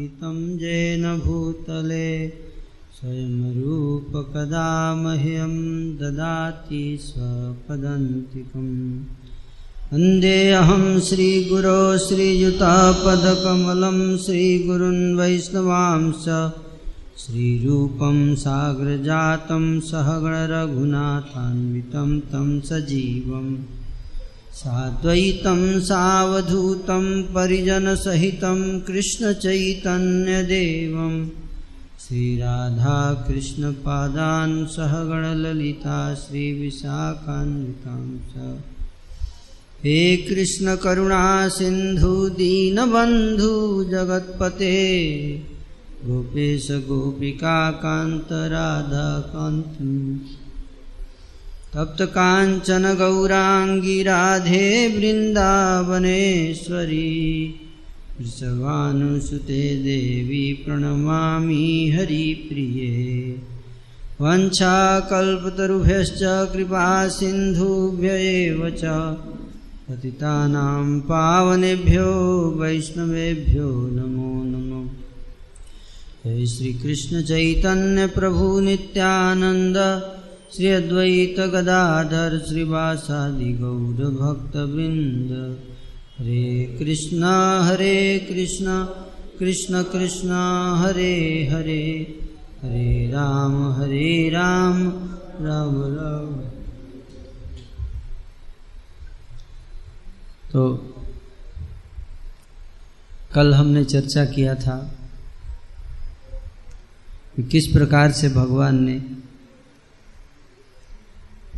स्थापितं येन भूतले स्वयं रूपकदा मह्यं ददाति स्वपदन्तिकम्। वन्देऽहं श्रीगुरो श्रीयुतापदकमलं श्रीगुरुन् वैष्णवांश्च श्रीरूपं साग्रजातं सहगणरघुनाथान्वितं तं सजीवं साद्वैतं सावधूतं परिजनसहितं कृष्णचैतन्यदेवं। श्रीराधाकृष्णपादान् सहगणललिता श्रीविशाखान्वितां च। हे कृष्णकरुणा सिन्धु तप्तकाञ्चन गौराङ्गी राधे वृन्दावनेश्वरी वृषभानुसुते देवी प्रणमामि हरिप्रिये। वञ्छाकल्पतरुभ्यश्च कृपासिन्धुभ्य एव च। पतितानां पावनेभ्यो वैष्णवेभ्यो नमो नमः। जय श्री श्री अद्वैत गदाधर श्रीवासादि गौर भक्तवृंद हरे कृष्ण हरे कृष्ण कृष्ण कृष्ण, हरे हरे। हरे राम हरे राम राम राम। तो कल हमने चर्चा किया था कि किस प्रकार से भगवान ने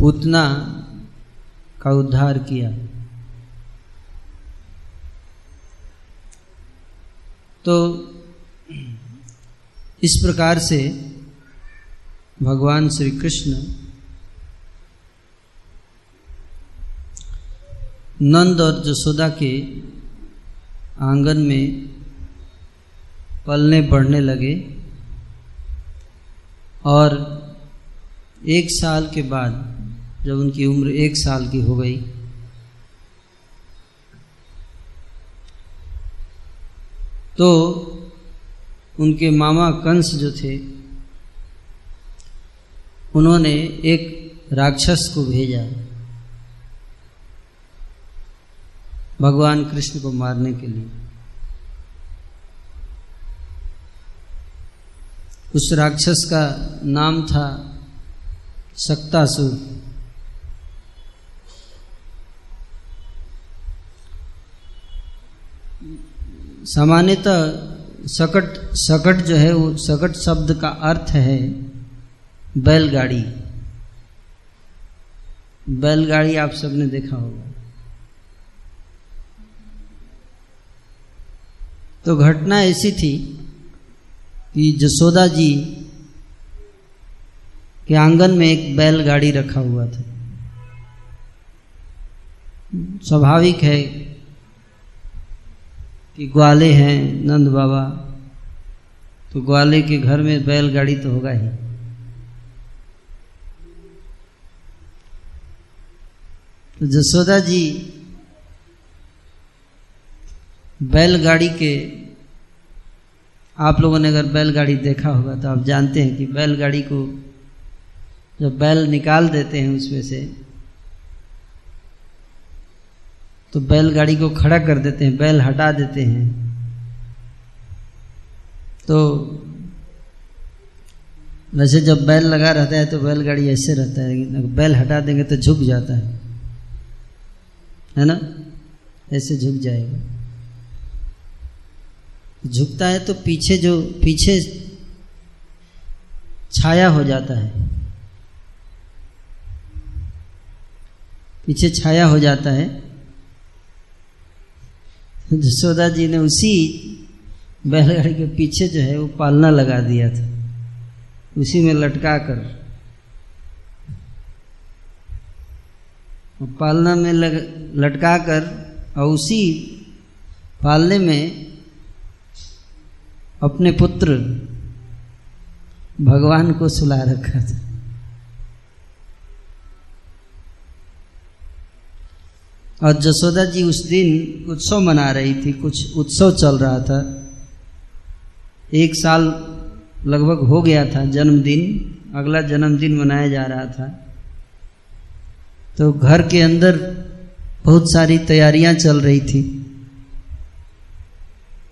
पूतना का उद्धार किया। तो इस प्रकार से भगवान श्री कृष्ण नंद और जसोदा के आँगन में पलने बढ़ने लगे और एक साल के बाद जब उनकी उम्र एक साल की हो गई। तो उनके मामा कंस जो थे, उन्होंने एक राक्षस को भेजा। भगवान कृष्ण को मारने के लिए। उस राक्षस का नाम था सक्तासुर। सामान्यतः सकट सकट जो है वो, सकट शब्द का अर्थ है बैलगाड़ी। बैलगाड़ी आप सबने देखा होगा। तो घटना ऐसी थी कि जसोदा जी के आँगन में एक बैलगाड़ी रखा हुआ था। स्वाभाविक है कि ग्वाले हैं, नंद बाबा। तो ग्वाले के घर में बैलगाड़ी तो होगा ही। तो जसोदा जी बैलगाड़ी के, आप लोगों ने अगर बैलगाड़ी देखा होगा तो आप जानते हैं कि बैलगाड़ी को जब बैल निकाल देते हैं उसमें से तो बैलगाड़ी को खड़ा कर देते हैं, बैल हटा देते हैं। तो वैसे जब बैल लगा रहता है तो बैलगाड़ी ऐसे रहता है लेकिन अगर बैल हटा देंगे तो झुक जाता है। है ना? ऐसे झुक जाएगा। झुकता है तो पीछे जो, पीछे छाया हो जाता है। पीछे छाया हो जाता है। जसोदा जी ने उसी बैलगाड़ी के पीछे जो है वो पालना लगा दिया था। उसी में लटका कर। पालना में लग, लटका कर और उसी पालने में अपने पुत्र भगवान को सुला रखा था। और जसोदा जी उस दिन उत्सव मना रही थी, कुछ उत्सव चल रहा था। एक साल लगभग हो गया था जन्मदिन, अगला जन्मदिन मनाया जा रहा था। तो घर के अंदर बहुत सारी तैयारियाँ चल रही थी।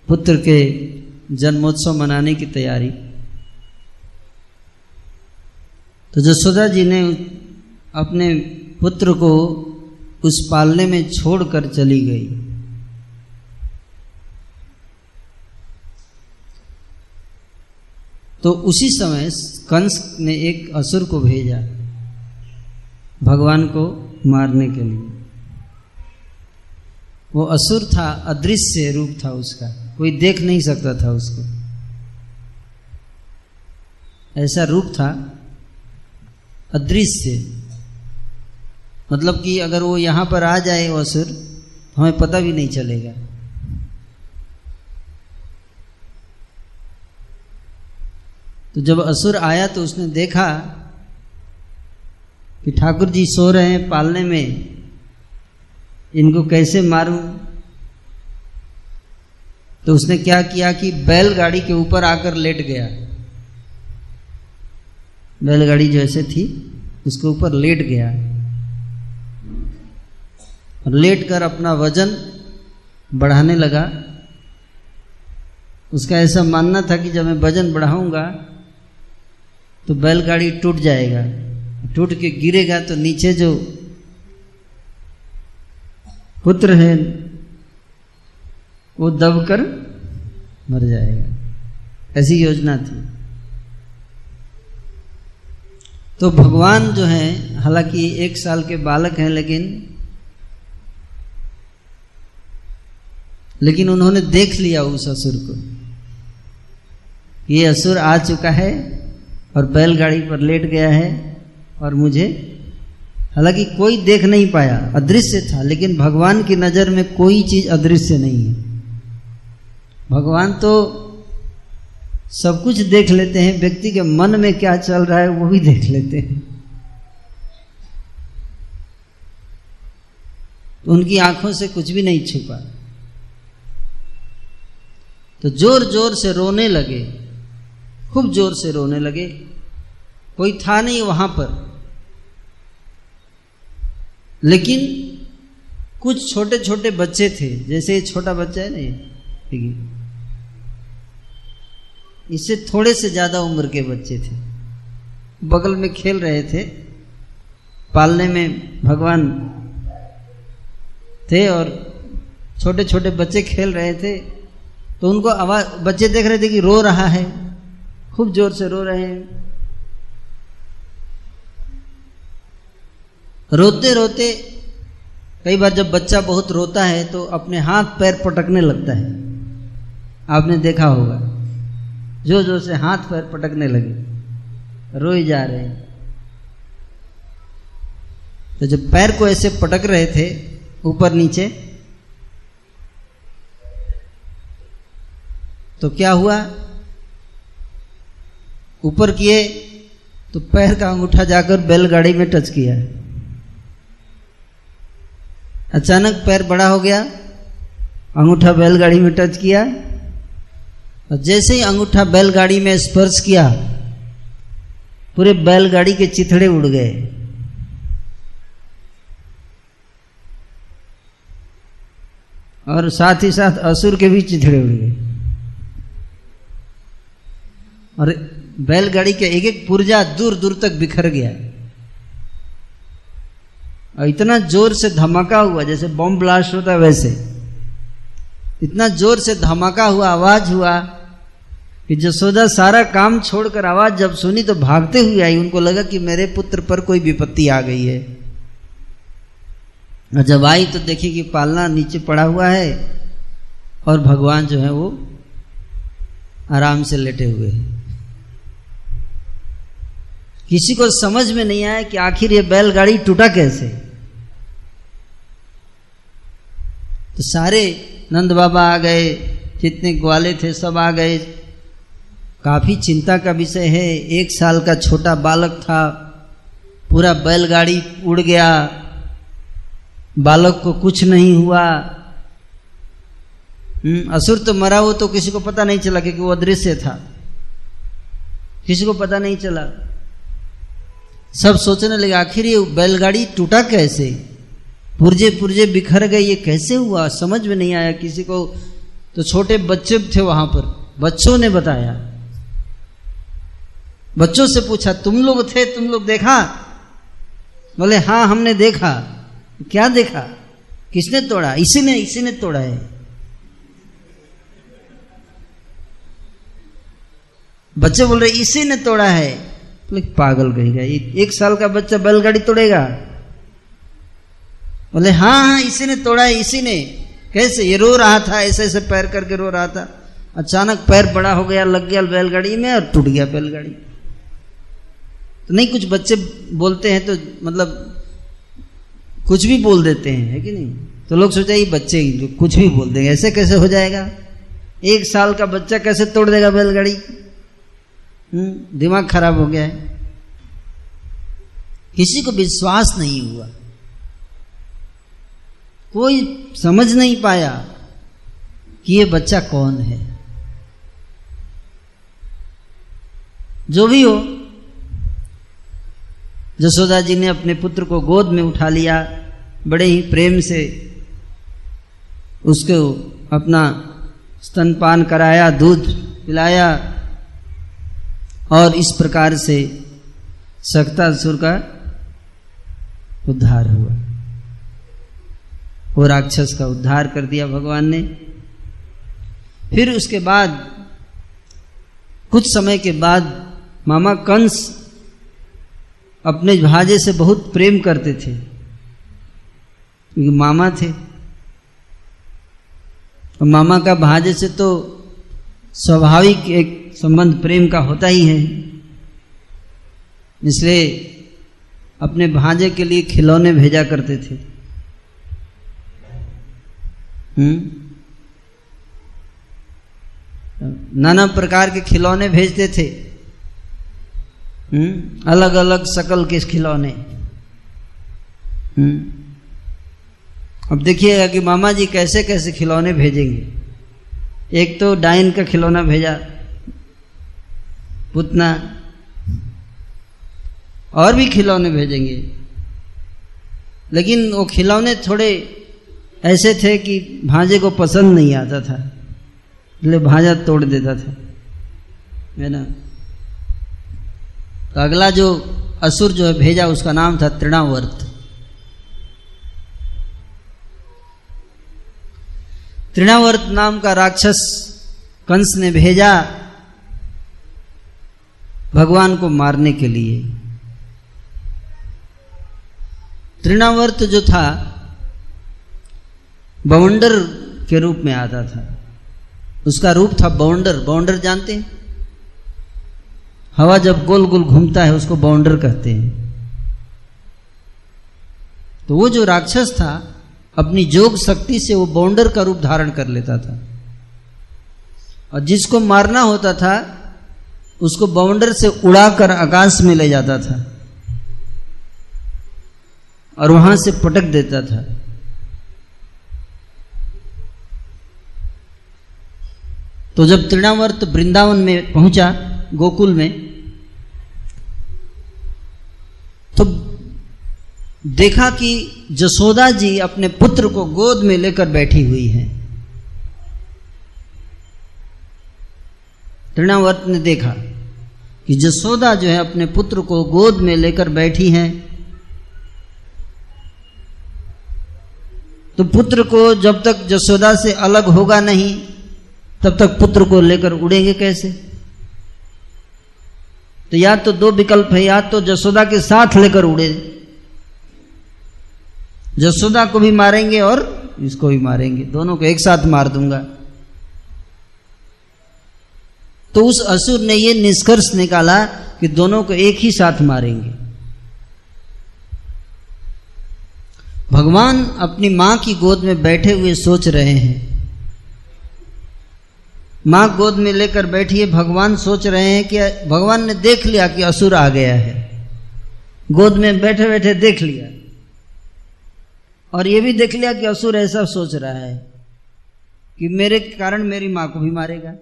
पुत्र के जन्मोत्सव मनाने की तैयारी। तो जसोदा जी ने अपने पुत्र को उस पालने में छोड़कर चली गई। तो उसी समय कंस ने एक असुर को भेजा भगवान को मारने के लिए। वो असुर था, अदृश्य रूप था उसका। कोई देख नहीं सकता था उसको। ऐसा रूप था, अदृश्य। मतलब कि अगर वो यहाँ पर आ जाए वो असुर तो हमें पता भी नहीं चलेगा। तो जब असुर आया तो उसने देखा कि ठाकुर जी सो रहे हैं पालने में। इनको कैसे मारूं? तो उसने क्या किया कि बैलगाड़ी के ऊपर आकर लेट गया। बैलगाड़ी जो ऐसे थी, उसके ऊपर लेट गया। लेट कर अपना वज़न बढ़ाने लगा। उसका ऐसा मानना था कि जब मैं वज़न बढ़ाऊँगा तो बैलगाड़ी टूट जाएगा। टूट के गिरेगा तो नीचे जो पुत्र है, वो दबकर मर जाएगा। ऐसी योजना थी। तो भगवान जो है, हालाँकि एक साल के बालक हैं, लेकिन लेकिन उन्होंने देख लिया उस असुर को। ये असुर आ चुका है और बैलगाड़ी पर लेट गया है और मुझे हालाँकि कोई देख नहीं पाया, अदृश्य था, लेकिन भगवान की नज़र में कोई चीज़ अदृश्य नहीं है। भगवान तो सब कुछ देख लेते हैं, व्यक्ति के मन में क्या चल रहा है वो भी देख लेते हैं। उनकी आँखों से कुछ भी नहीं छुपा। तो ज़ोर ज़ोर से रोने लगे, खूब ज़ोर से रोने लगे। कोई था नहीं वहाँ पर। लेकिन कुछ छोटे छोटे बच्चे थे, जैसे छोटा बच्चा है ना इससे थोड़े से ज़्यादा उम्र के बच्चे थे। बगल में खेल रहे थे, पालने में भगवान थे और छोटे छोटे बच्चे खेल रहे थे। तो उनको आवाज़, बच्चे देख रहे थे कि रो रहा है। खूब ज़ोर से रो रहे हैं। रोते रोते, कई बार जब बच्चा बहुत रोता है तो अपने हाथ पैर पटकने लगता है। आपने देखा होगा जो जो से हाथ पैर पटकने लगे, रोई जा रहे हैं। तो जब पैर को ऐसे पटक रहे थे, ऊपर नीचे तो क्या हुआ? ऊपर किए तो पैर का अंगूठा जाकर बैलगाड़ी में टच किया। अचानक पैर बड़ा हो गया, अंगूठा बैलगाड़ी में टच किया, और जैसे ही अंगूठा बैलगाड़ी में स्पर्श किया, पूरे बैलगाड़ी के चिथड़े उड़ गए। और साथ ही साथ असुर के भी चिथड़े उड़ गए। और बैलगाड़ी के एक एक पुर्जा दूर दूर तक बिखर गया और इतना ज़ोर से धमाका हुआ, जैसे बॉम्ब ब्लास्ट होता है वैसे। इतना ज़ोर से धमाका हुआ, आवाज़ हुआ कि जसोदा सारा काम छोड़कर आवाज़ जब सुनी तो भागते हुए आई। उनको लगा कि मेरे पुत्र पर कोई विपत्ति आ गई है। और जब आई तो देखी कि पालना नीचे पड़ा हुआ है और भगवान जो है वो आराम से लेटे हुए हैं। किसी को समझ में नहीं आया कि आखिर ये बैलगाड़ी टूटा कैसे? तो सारे नंद बाबा आ गए जितने ग्वाले थे सब आ गए। काफ़ी चिंता का विषय है एक साल का छोटा बालक था पूरा बैलगाड़ी उड़ गया। बालक को कुछ नहीं हुआ। हम्म, असुर तो मरा हो तो किसी को पता नहीं चला क्योंकि वो अदृश्य था। किसी को पता नहीं चला। सब सोचने लगे, आखिर ये बैलगाड़ी टूटा कैसे? पुर्जे पुर्जे बिखर गए, ये कैसे हुआ? समझ में नहीं आया किसी को। तो छोटे बच्चे थे वहाँ पर। बच्चों ने बताया। बच्चों से पूछा, तुम लोग थे, तुम लोग देखा? बोले हाँ हमने देखा। क्या देखा? किसने तोड़ा? इसी ने इसी ने तोड़ा है। बच्चे बोल रहे इसी ने तोड़ा है। बोले पागल कहेगा एक साल का बच्चा बैलगाड़ी तोड़ेगा। बोले हाँ हाँ इसी ने तोड़ा है, इसी ने। कैसे? ये रो रहा था, ऐसे ऐसे पैर करके रो रहा था। अचानक पैर बड़ा हो गया, लग गया बैलगाड़ी में और टूट गया बैलगाड़ी। तो नहीं, कुछ बच्चे बोलते हैं तो मतलब कुछ भी बोल देते हैं, है कि नहीं? तो लोग सोचा ये बच्चे कुछ भी बोल देंगे, ऐसे कैसे हो जाएगा? एक साल का बच्चा कैसे तोड़ देगा बैलगाड़ी? दिमाग खराब हो गया है। किसी को विश्वास नहीं हुआ। कोई समझ नहीं पाया कि ये बच्चा कौन है। जो भी हो, जसोदा जी ने अपने पुत्र को गोद में उठा लिया, बड़े ही प्रेम से उसको अपना स्तनपान कराया, दूध पिलाया और इस प्रकार से सक्तासुर का उद्धार हुआ। वो राक्षस का उद्धार कर दिया भगवान ने। फिर उसके बाद, कुछ समय के बाद मामा कंस अपने भाजे से बहुत प्रेम करते थे। मामा थे। मामा का भाजे से तो स्वाभाविक एक संबंध प्रेम का होता ही है। इसलिए अपने भांजे के लिए खिलौने भेजा करते थे। हम्म? नाना प्रकार के खिलौने भेजते थे। हम्म? अलग अलग शकल के खिलौने। हम्म? अब देखिएगा कि मामा जी कैसे कैसे खिलौने भेजेंगे। एक तो डाइन का खिलौना भेजा। पुतना और भी खिलौने भेजेंगे। लेकिन वो खिलौने थोड़े ऐसे थे कि भांजे को पसंद नहीं आता था, इसलिए भांजा तोड़ देता था। है ना? तो अगला जो असुर जो है भेजा, उसका नाम था तृणावर्त। तृणावर्त नाम का राक्षस कंस ने भेजा। भगवान को मारने के लिए। तृणावर्त जो था, बवंडर के रूप में आता था। उसका रूप था बाउंडर बाउंडर जानते हैं? हवा जब गोल गोल घूमता है, उसको बाउंडर कहते हैं। तो वो जो राक्षस था, अपनी जोग शक्ति से वो बाउंडर का रूप धारण कर लेता था। और जिसको मारना होता था उसको बाउंडर से उड़ाकर आकाश में ले जाता था और वहाँ से पटक देता था। तो जब तृणावर्त वृंदावन में पहुँचा, गोकुल में तो देखा कि जसोदा जी अपने पुत्र को गोद में लेकर बैठी हुई है। तृणावर्त ने देखा कि जसोदा जो है अपने पुत्र को गोद में लेकर बैठी हैं। तो पुत्र को जब तक जसोदा से अलग होगा नहीं, तब तक पुत्र को लेकर उड़ेंगे कैसे? तो या तो दो विकल्प है, या तो जसोदा के साथ लेकर उड़े। जसोदा को भी मारेंगे और इसको भी मारेंगे। दोनों को एक साथ मार दूँगा। तो उस असुर ने यह निष्कर्ष निकाला कि दोनों को एक ही साथ मारेंगे। भगवान अपनी माँ की गोद में बैठे हुए सोच रहे हैं। माँ गोद में लेकर बैठी है भगवान सोच रहे हैं कि भगवान ने देख लिया कि असुर आ गया है। गोद में बैठे बैठे देख लिया। और ये भी देख लिया कि असुर ऐसा सोच रहा है कि मेरे कारण मेरी माँ को भी मारेगा।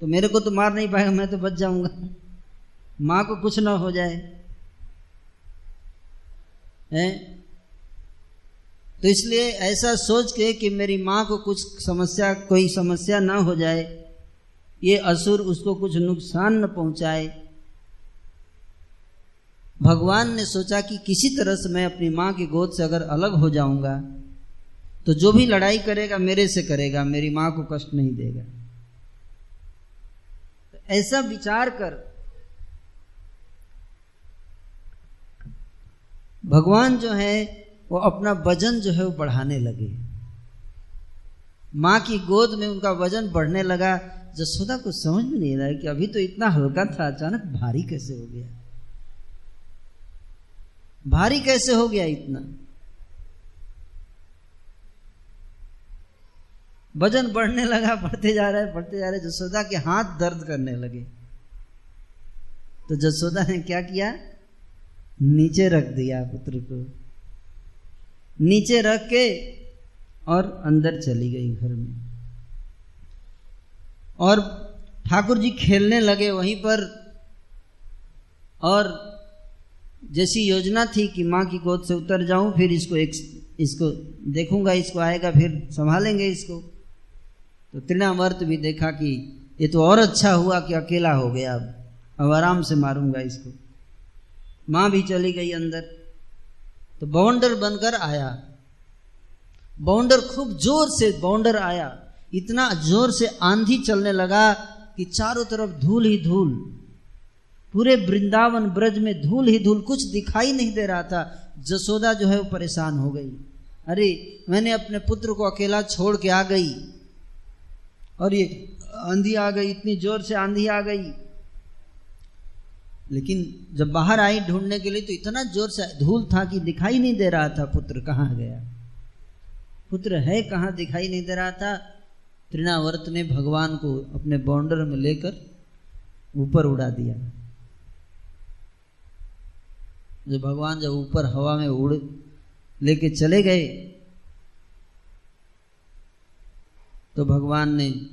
तो मेरे को तो मार नहीं पाएगा, मैं तो बच जाऊँगा। माँ को कुछ ना हो जाए। है? तो इसलिए ऐसा सोच के कि मेरी माँ को कुछ समस्या, कोई समस्या ना हो जाए, ये असुर उसको कुछ नुकसान न पहुँचाए। भगवान ने सोचा कि किसी तरह से मैं अपनी माँ की गोद से अगर अलग हो जाऊँगा तो जो भी लड़ाई करेगा, मेरे से करेगा, मेरी माँ को कष्ट नहीं देगा। ऐसा विचार कर। भगवान जो है, वो अपना वज़न जो है वो बढ़ाने लगे। माँ की गोद में उनका वज़न बढ़ने लगा जसोदा को समझ में नहीं रहा कि अभी तो इतना हल्का था, अचानक भारी कैसे हो गया? भारी कैसे हो गया इतना? वज़न बढ़ने लगा, बढ़ते जा रहे बढ़ते जा रहे जसोदा के हाथ दर्द करने लगे। तो जसोदा ने क्या किया? नीचे रख दिया पुत्र को। नीचे रख के और अंदर चली गई घर में। और ठाकुर जी खेलने लगे वहीं पर। और जैसी योजना थी कि माँ की गोद से उतर जाऊँ, फिर इसको एक, इसको देखूँगा, इसको आएगा, फिर संभालेंगे इसको। तो तृणावर्त भी देखा कि ये तो और अच्छा हुआ कि अकेला हो गया अब। अब आराम से मारूँगा इसको। माँ भी चली गई अंदर। तो बाउंडर बनकर आया। बाउंडर खूब ज़ोर से बाउंडर आया। इतना ज़ोर से आंधी चलने लगा कि चारों तरफ़ धूल ही धूल। पूरे वृंदावन ब्रज में धूल ही धूल कुछ दिखाई नहीं दे रहा था। जसोदा जो है वो परेशान हो गई। अरे, मैंने अपने पुत्र को अकेला छोड़ के आ गई। और ये आंधी आ गई, इतनी ज़ोर से आंधी आ गई। लेकिन जब बाहर आई ढूँढने के लिए तो इतना ज़ोर से धूल था कि दिखाई नहीं दे रहा था पुत्र कहाँ गया। पुत्र है कहाँ दिखाई नहीं दे रहा था। त्रिनावर्त ने भगवान को अपने बाउंडर में लेकर ऊपर उड़ा दिया। जब भगवान जब ऊपर हवा में उड़ लेके चले गए तो भगवान ने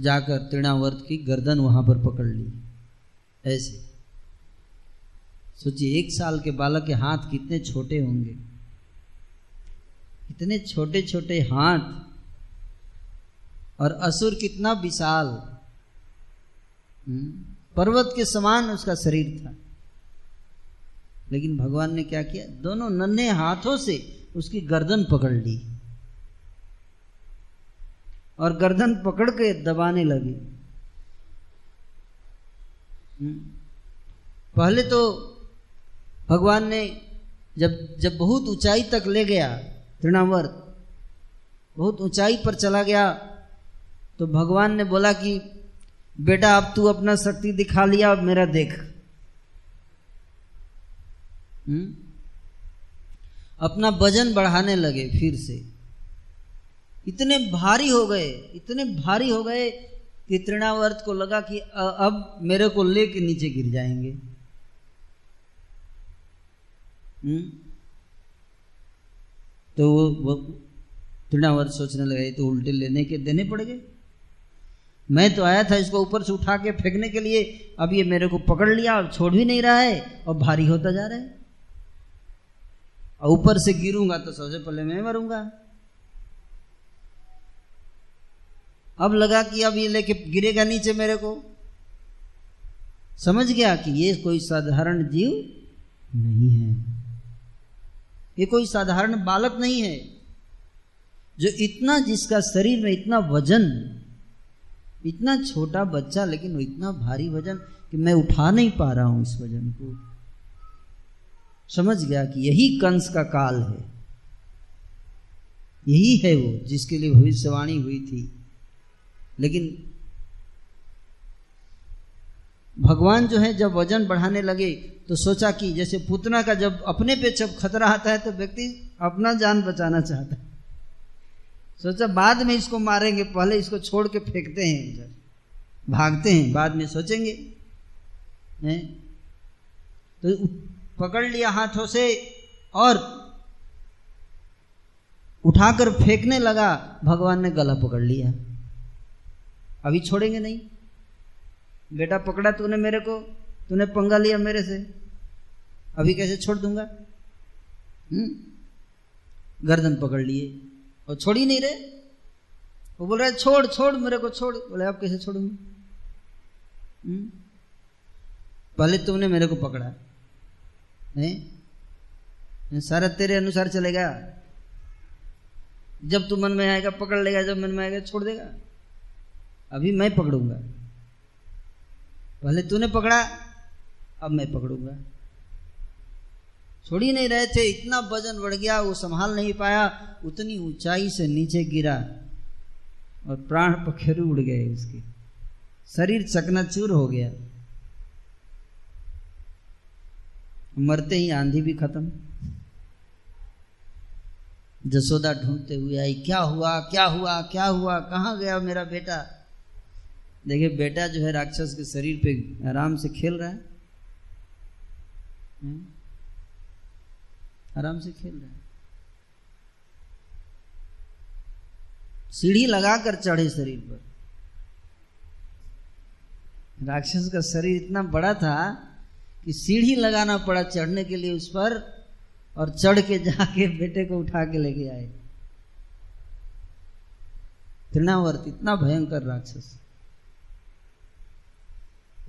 जाकर तृणावर्त की गर्दन वहाँ पर पकड़ ली। ऐसे। सोचिए एक साल के बालक के हाथ कितने छोटे होंगे। इतने छोटे छोटे हाथ और असुर कितना विशाल। हम्म, पर्वत के समान उसका शरीर था। लेकिन भगवान ने क्या किया? दोनों नन्हे हाथों से उसकी गर्दन पकड़ ली। और गर्दन पकड़ के दबाने लगी हम्म। पहले तो भगवान ने जब जब बहुत ऊंचाई तक ले गया तृणावर्त बहुत ऊंचाई पर चला गया तो भगवान ने बोला कि, बेटा, अब तू अपना शक्ति दिखा लिया, अब मेरा देख हम्म? अपना वज़न बढ़ाने लगे फिर से इतने भारी हो गए, इतने भारी हो गए कि तृणावर्त को लगा कि अब मेरे को लेके नीचे गिर जाएँगे। हम्म? तो वो तृणावर्त सोचने लगे तो उल्टे लेने के, देने पड़ गए मैं तो आया था इसको ऊपर से उठा के फेंकने के लिए, अब ये मेरे को पकड़ लिया और छोड़ भी नहीं रहा है और भारी होता जा रहा है। और ऊपर से गिरूँगा तो सबसे पहले मैं मरूँगा। अब लगा कि अब ये लेके गिरेगा नीचे मेरे को। समझ गया कि ये कोई साधारण जीव नहीं है। ये कोई साधारण बालक नहीं है। जो इतना जिसका शरीर में इतना वज़न, इतना छोटा बच्चा, लेकिन वो इतना भारी वज़न कि मैं उठा नहीं पा रहा हूँ इस वज़न को। समझ गया कि यही कंस का काल है। यही है वो जिसके लिए भविष्यवाणी हुई थी। लेकिन भगवान जो है, जब वज़न बढ़ाने लगे तो सोचा कि जैसे पुतना का जब अपने पे जब खतरा आता है तो व्यक्ति अपना जान बचाना चाहता है। सोचा बाद में इसको मारेंगे, पहले इसको छोड़ के फेंकते हैं भागते हैं, बाद में सोचेंगे। हैं? तो पकड़ लिया हाथों से और उठाकर फेंकने लगा, भगवान ने गला पकड़ लिया। अभी छोड़ेंगे नहीं। बेटा पकड़ा तूने मेरे को, तूने पंगा लिया मेरे से। अभी कैसे छोड़ दूँगा? हम्म? गर्दन पकड़ लिए। और छोड़ ही नहीं रहे। वो बोल रहे छोड़ छोड़, मेरे को छोड़। बोले आप कैसे छोड़ूँगे? हम्म? पहले तुमने मेरे को पकड़ा। नहीं? सारा तेरे अनुसार चलेगा। जब तू मन में आएगा, पकड़ लेगा, जब मन में आएगा, छोड़ देगा। अभी मैं पकड़ूँगा। पहले तूने पकड़ा, अब मैं पकड़ूँगा। छोड़ ही नहीं रहे थे, इतना वज़न बढ़ गया, वो संभाल नहीं पाया, उतनी ऊंचाई से नीचे गिरा और प्राण पखेरु उड़ गए उसके। शरीर चकनाचूर हो गया। मरते ही आंधी भी खत्म। जसोदा ढूंढते हुए आई, क्या हुआ क्या हुआ क्या हुआ, कहाँ गया मेरा बेटा? देखिए, बेटा जो है राक्षस के शरीर पे आराम से खेल रहा है। हम्म? आराम से खेल रहा है। सीढ़ी लगाकर चढ़े शरीर पर। राक्षस का शरीर इतना बड़ा था कि सीढ़ी लगाना पड़ा चढ़ने के लिए उस पर और चढ़ के जाके बेटे को उठा के लेके आए। तृणावर्त इतना भयंकर राक्षस।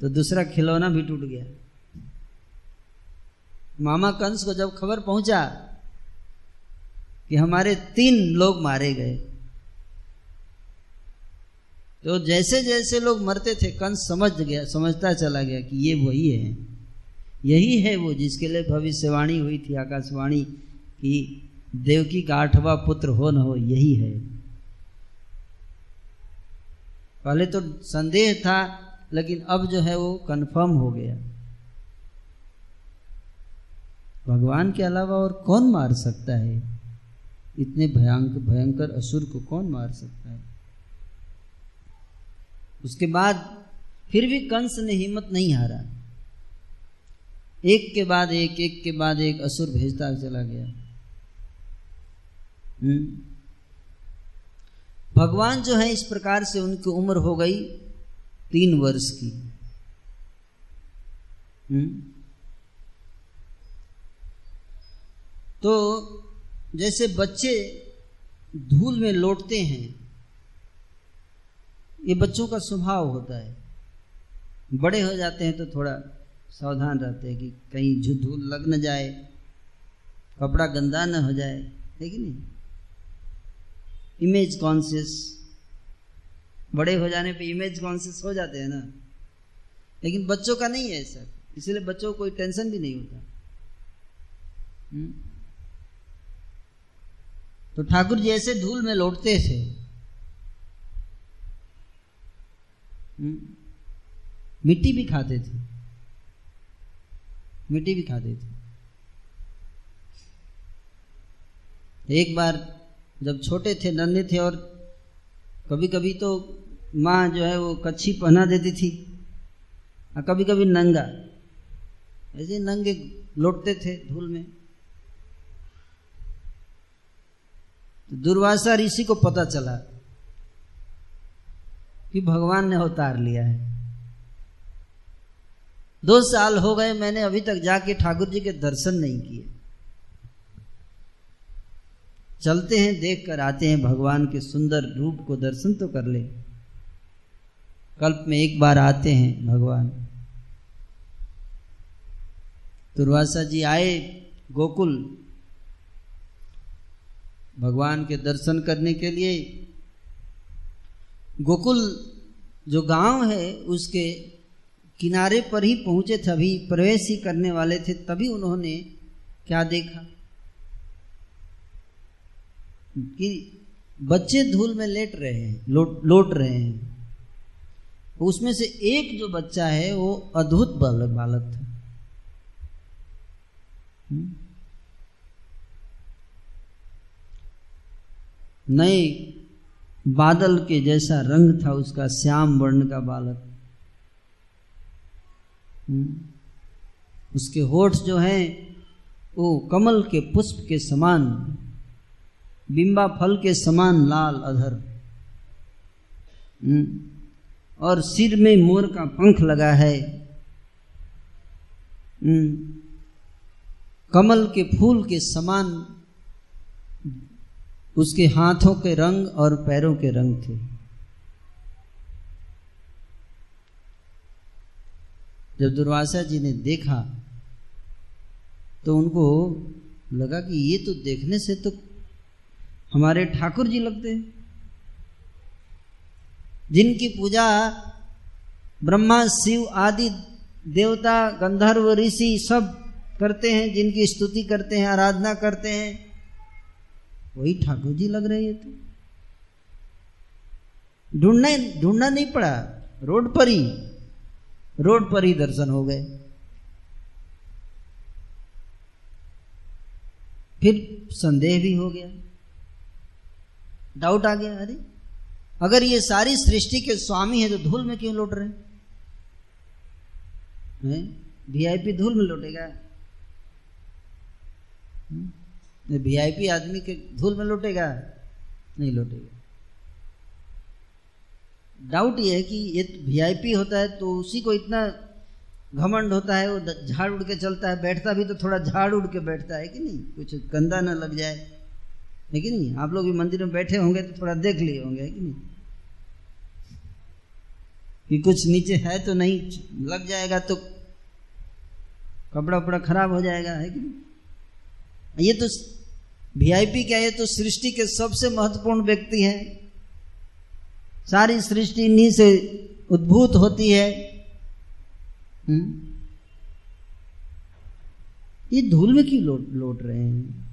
तो दूसरा खिलौना भी टूट गया। मामा कंस को जब खबर पहुँचा कि हमारे तीन लोग मारे गए तो जैसे जैसे लोग मरते थे, कंस समझ गया, समझता चला गया कि ये वही है। यही है वो जिसके लिए भविष्यवाणी हुई थी, आकाशवाणी, कि देवकी का आठवां पुत्र हो न हो, यही है। पहले तो संदेह था लेकिन अब जो है वो कंफर्म हो गया। भगवान के अलावा और कौन मार सकता है? इतने भयंकर भयंकर असुर को कौन मार सकता है? उसके बाद फिर भी कंस ने हिम्मत नहीं हारा। एक के बाद एक एक के बाद एक असुर भेजता चला गया। हम्म। भगवान जो है इस प्रकार से उनकी उम्र हो गई। तीन वर्ष की। हम्म। तो जैसे बच्चे धूल में लौटते हैं, ये बच्चों का स्वभाव होता है। बड़े हो जाते हैं तो थोड़ा सावधान रहते हैं कि कहीं धूल लग न जाए, कपड़ा गंदा न हो जाए, है कि नहीं? इमेज कॉन्शियस बड़े हो जाने पे इमेज कॉन्शियस हो जाते हैं ना लेकिन बच्चों का नहीं है ऐसा इसलिए बच्चों को कोई टेंशन भी नहीं होता? हम्म? तो ठाकुर जी ऐसे धूल में लौटते थे हम्म? मिट्टी भी खाते थे मिट्टी भी खाते थे एक बार जब छोटे थे, नन्हे थे और कभी कभी तो माँ जो है वो कच्छी पहना देती थी। और कभी कभी नंगा। ऐसे नंगे लौटते थे धूल में। तो दुर्वासा ऋषि को पता चला कि भगवान ने अवतार लिया है। दो साल हो गए मैंने अभी तक जाके ठाकुर जी के दर्शन नहीं किए। चलते हैं देख कर आते हैं भगवान के सुंदर रूप को दर्शन तो कर ले। कल्प में एक बार आते हैं भगवान। दुर्वासा जी आए, गोकुल। भगवान के दर्शन करने के लिए। गोकुल जो गाँव है, उसके किनारे पर ही पहुँचे थे, अभी प्रवेश ही करने वाले थे, तभी उन्होंने क्या देखा? कि बच्चे धूल में लेट रहे हैं, लोट लोट रहे हैं। उसमें से एक जो बच्चा है, वो अद्भुत बालक बालक था हम्म? नए बादल के जैसा रंग था उसका, श्याम वर्ण का बालक हम्म? उसके होठ जो हैं, वो कमल के पुष्प के समान, बिंबा फल के समान लाल, अधर हम्म? और सिर में मोर का पंख लगा है। हम्म? कमल के फूल के समान उसके हाथों के रंग और पैरों के रंग थे। जब दुर्वासा जी ने देखा तो उनको लगा कि ये तो देखने से तो हमारे ठाकुर जी लगते हैं। जिनकी पूजा ब्रह्मा, शिव आदि देवता, गंधर्व, ऋषि सब करते हैं, जिनकी स्तुति करते हैं, आराधना करते हैं, वही ठाकुर जी लग रहे थे ढूंढना ढूंढना नहीं पड़ा। रोड पर ही, रोड पर ही दर्शन हो गए। फिर संदेह भी हो गया। डाउट आ गया, अरे अगर ये सारी सृष्टि के स्वामी है तो धूल में क्यों लौट रहे वीआईपी धूल में लौटेगा। वीआईपी आदमी के धूल में लौटेगा। नहीं लौटेगा। डाउट ये है कि ये वीआईपी होता है तो उसी को इतना घमंड होता है, वो झाड़ उड़ के चलता है, बैठता भी तो थोड़ा झाड़ उड़ के बैठता है कि नहीं? कुछ गंदा ना लग जाए। है कि नहीं? आप लोग भी मंदिर में बैठे होंगे तो थोड़ा देख लिए होंगे कि नहीं? कि कुछ नीचे है तो नहीं, लग जाएगा तो कपड़ा उपड़ा खराब हो जाएगा, है कि नहीं? ये तो वीआईपी क्या, ये तो सृष्टि के सबसे महत्वपूर्ण व्यक्ति हैं। सारी सृष्टि इन्हीं से उद्भूत होती है हुँ? हम्म? ये धूल में क्यों लौट लौट रहे हैं?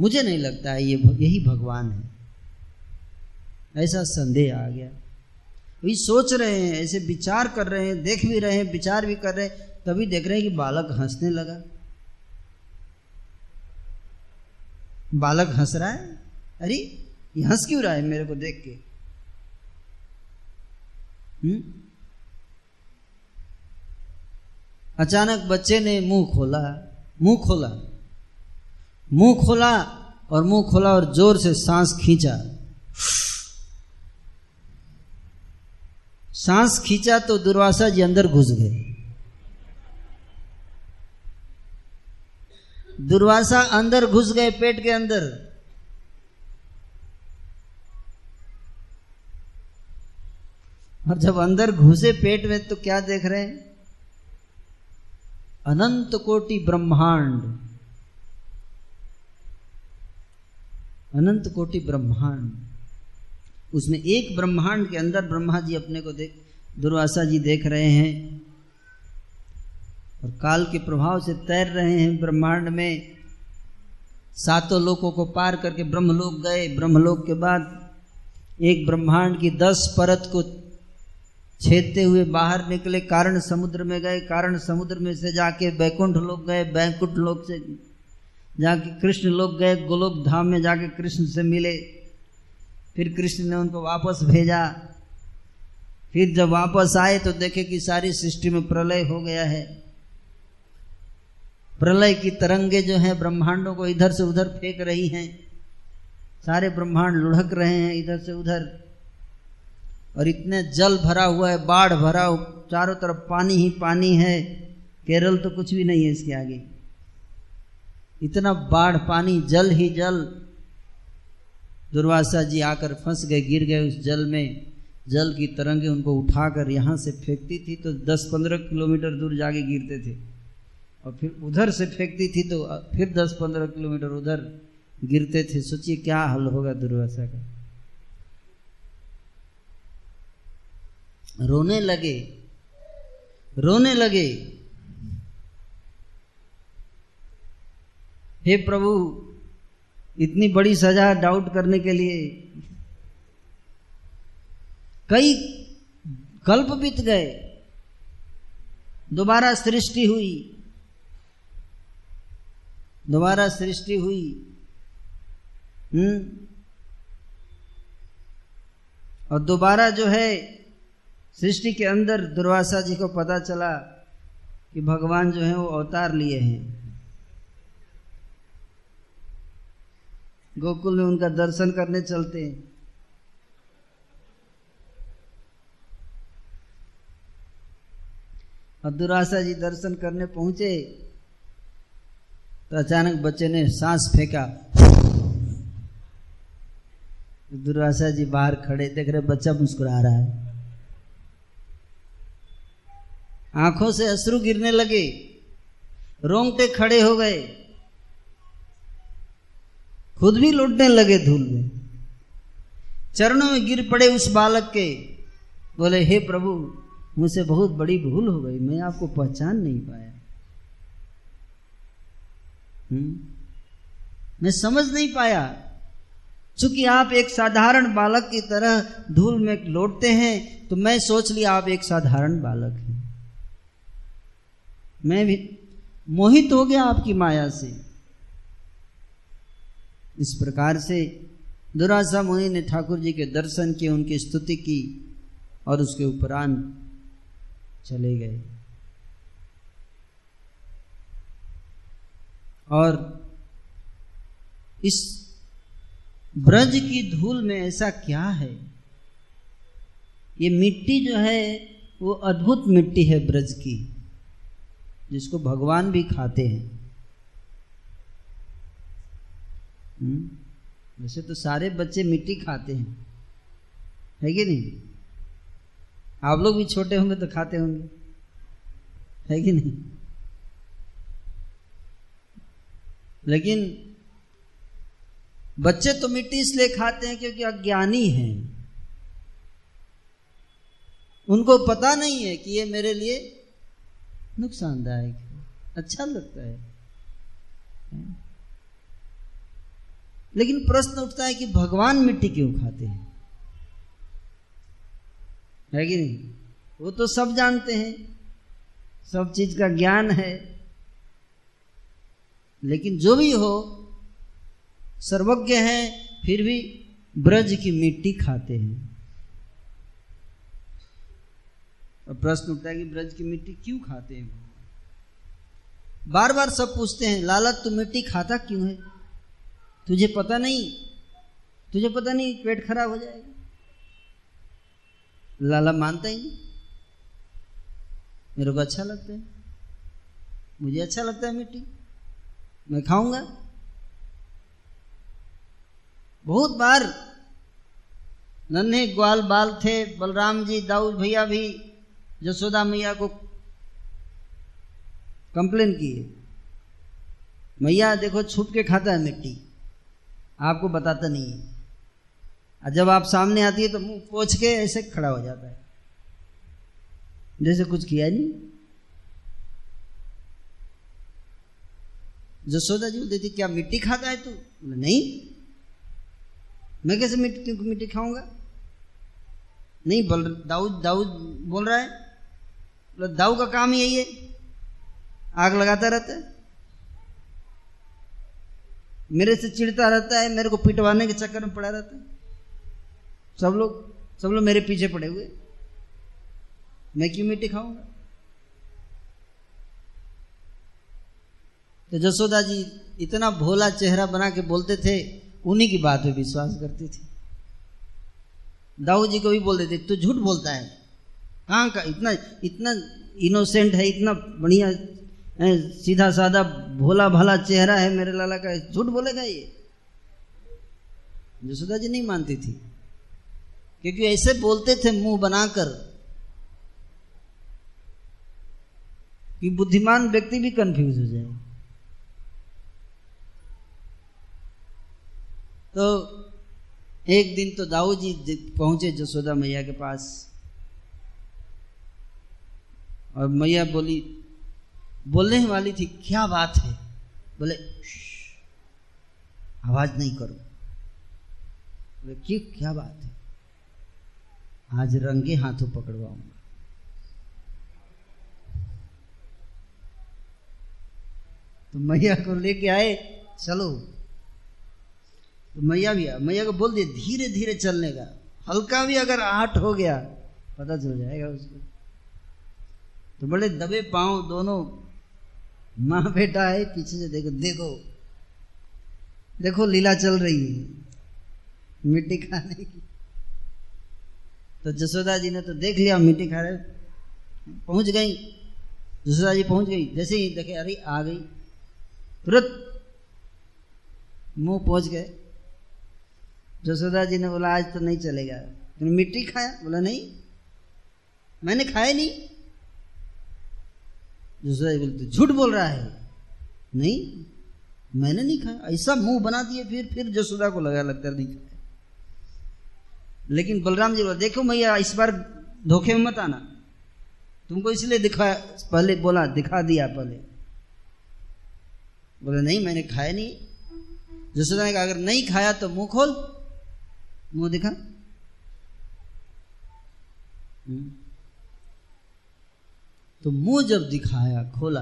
मुझे नहीं लगता है ये यही भगवान है। ऐसा संदेह आ गया। वही सोच रहे हैं, ऐसे विचार कर रहे हैं, देख भी रहे हैं, विचार भी कर रहे हैं, तभी देख रहे हैं कि बालक हंसने लगा। बालक हंस रहा है? अरे, ये हंस क्यों रहा है मेरे को देख के? हुँ? अचानक बच्चे ने मुँह खोला मुँह खोला। मुँह खोला और मुँह खोला और ज़ोर से सांस खींचा। सांस खींचा तो दुर्वासा जी अंदर घुस गए। दुर्वासा अंदर घुस गए पेट के अंदर। और जब अंदर घुसे पेट में तो क्या देख रहे हैं? अनंत कोटि ब्रह्मांड। अनंत कोटि ब्रह्मांड। उसमें एक ब्रह्मांड के अंदर ब्रह्मा जी अपने को देख, दुर्वासा जी देख रहे हैं और काल के प्रभाव से तैर रहे हैं ब्रह्मांड में। सातों लोकों को पार करके ब्रह्मलोक गए। ब्रह्मलोक के बाद एक ब्रह्मांड की दस परत को छेदते हुए बाहर निकले। कारण समुद्र में गए। कारण समुद्र में से जाके बैकुंठ लोग गए। बैकुंठ लोग से जाके कृष्ण लोग गए गोलोक धाम में जाके कृष्ण से मिले। फिर कृष्ण ने उनको वापस भेजा। फिर जब वापस आए तो देखे कि सारी सृष्टि में प्रलय हो गया है। प्रलय की तरंगे जो हैं, ब्रह्मांडों को इधर से उधर फेंक रही हैं। सारे ब्रह्मांड लुढ़क रहे हैं इधर से उधर। और इतने जल भरा हुआ है, बाढ़ भरा, चारों तरफ़ पानी ही पानी है। केरल तो कुछ भी नहीं है इसके आगे। इतना बाढ़, पानी, जल ही जल। दुर्वासा जी आकर फंस गए, गिर गए उस जल में। जल की तरंगे उनको उठाकर यहाँ से फेंकती थी तो 10-15 किलोमीटर दूर जाके गिरते थे। और फिर उधर से फेंकती थी तो फिर 10-15 किलोमीटर उधर गिरते थे। सोचिए क्या हल होगा दुर्वासा का। रोने लगे रोने लगे। हे प्रभु, इतनी बड़ी सजा डाउट करने के लिए कई कल्प बीत गए, दोबारा सृष्टि हुई, दोबारा सृष्टि हुई हम्म और दोबारा जो है सृष्टि के अंदर दुर्वासा जी को पता चला कि भगवान जो है वो अवतार लिए हैं। गोकुल में उनका दर्शन करने चलते हैं। और दुर्वासा जी दर्शन करने पहुँचे तो अचानक बच्चे ने सांस फेंका। दुर्वासा जी बाहर खड़े, देख रहे बच्चा मुस्कुरा रहा है। आँखों से अश्रु गिरने लगे, रोंगटे खड़े हो गए। खुद भी लौटने लगे धूल में। चरणों में गिर पड़े उस बालक के। बोले, हे प्रभु, मुझसे बहुत बड़ी भूल हो गई, मैं आपको पहचान नहीं पाया। हम्म? मैं समझ नहीं पाया। चूँकि आप एक साधारण बालक की तरह धूल में लौटते हैं तो मैं सोच लिया, आप एक साधारण बालक हैं। मैं भी मोहित हो गया आपकी माया से। इस प्रकार से दुरासा मुनि ने ठाकुर जी के दर्शन किए, उनकी स्तुति की और उसके उपरांत चले गए। और इस ब्रज की धूल में ऐसा क्या है? ये मिट्टी जो है, वो अद्भुत मिट्टी है ब्रज की, जिसको भगवान भी खाते हैं हम्म? वैसे तो सारे बच्चे मिट्टी खाते हैं। है कि नहीं? आप लोग भी छोटे होंगे तो खाते होंगे। है कि नहीं? लेकिन बच्चे तो मिट्टी इसलिए खाते हैं क्योंकि अज्ञानी हैं। उनको पता नहीं है कि ये मेरे लिए नुकसानदायक है। अच्छा लगता है। लेकिन प्रश्न उठता है कि भगवान मिट्टी क्यों खाते हैं? है कि नहीं? वो तो सब जानते हैं। सब चीज़ का ज्ञान है। लेकिन जो भी हो, सर्वज्ञ है, फिर भी ब्रज की मिट्टी खाते हैं। और प्रश्न उठता है कि ब्रज की मिट्टी क्यों खाते हैं? बार बार सब पूछते हैं लाला तू मिट्टी खाता क्यों है? तुझे पता नहीं, तुझे पता नहीं पेट खराब हो जाएगा। लाला मानता ही मेरे को अच्छा लगता है। मुझे अच्छा लगता है मिट्टी मैं खाऊँगा। बहुत बार नन्हे ग्वाल बाल थे, बलराम जी, दाऊद भैया भी, जसोदा मैया को कंप्लेन किए। मैया देखो छुप के खाता है मिट्टी। आपको बताता नहीं है। और जब आप सामने आती है तो मुँह पोछ के ऐसे खड़ा हो जाता है। जैसे कुछ किया नहीं। जसोदा जी बोलती थी क्या मिट्टी खाता है तू? नहीं। मैं कैसे मिट्टी, क्योंकि मिट्टी खाऊँगा? नहीं, बोल दाऊद दाऊद बोल रहा है। दाऊ का काम यही है। आग लगाता रहता है। मेरे से चिढ़ता रहता है, मेरे को पिटवाने के चक्कर में पड़ा रहता है। सब लोग सब लोग मेरे पीछे पड़े हुए। मैं क्यों मिट्टी खाऊँगा? तो जसोदा जी इतना भोला चेहरा बना के बोलते थे, उन्हीं की बात में विश्वास करती थी। दाऊ जी को भी बोल देते, तू झूठ बोलता है। कहाँ का, इतना इतना इनोसेंट है, इतना बढ़िया सीधा साधा भोला भाला चेहरा है, मेरे लाला का, झूठ बोलेगा ये? जसोदा जी नहीं मानती थी। क्योंकि ऐसे बोलते थे मुँह बनाकर कि बुद्धिमान व्यक्ति भी कंफ्यूज हो जाए तो एक दिन तो दाऊ जी पहुँचे जसोदा मैया के पास और मैया बोली बोलने वाली थी, क्या बात है? बोले आवाज़ नहीं करो। बोले, क्यों? क्या बात है? आज रंगे हाथों पकड़वाऊँगा। तो मैया को लेके आए, चलो। तो मैया भी आ मैया को बोल दिए धीरे धीरे चलने का। हल्का भी अगर आहट हो गया, पता चल जाएगा उसको। तो बड़े दबे पाँव दोनों माँ बेटा है, पीछे से देखो देखो। देखो, लीला चल रही है। मिट्टी खाने की। तो जसोदा जी ने तो देख लिया, मिट्टी खा रहे। पहुँच गई। जसोदा जी पहुँच गई। जैसे ही देखे, अरे, आ गई। तुरंत मुँह पहुँच गए। जसोदा जी ने बोला, आज तो नहीं चलेगा। तुमने मिट्टी खाया। बोला, नहीं, मैंने खाया नहीं। जी बोलते, झूठ बोल रहा है। नहीं, मैंने नहीं खाया ऐसा मुँह बना दिए, फिर फिर जसोदा को लगा, लगता नहीं खाया लेकिन बलराम जी बोला, देखो मैया, इस बार धोखे में मत आना। तुमको इसलिए दिखा, पहले बोला, दिखा दिया पहले। बोले, नहीं, मैंने खाया नहीं। जसोदा ने कहा, अगर नहीं खाया तो मुँह खोल। मुँह दिखा। हम्म। तो मुँह जब दिखाया, खोला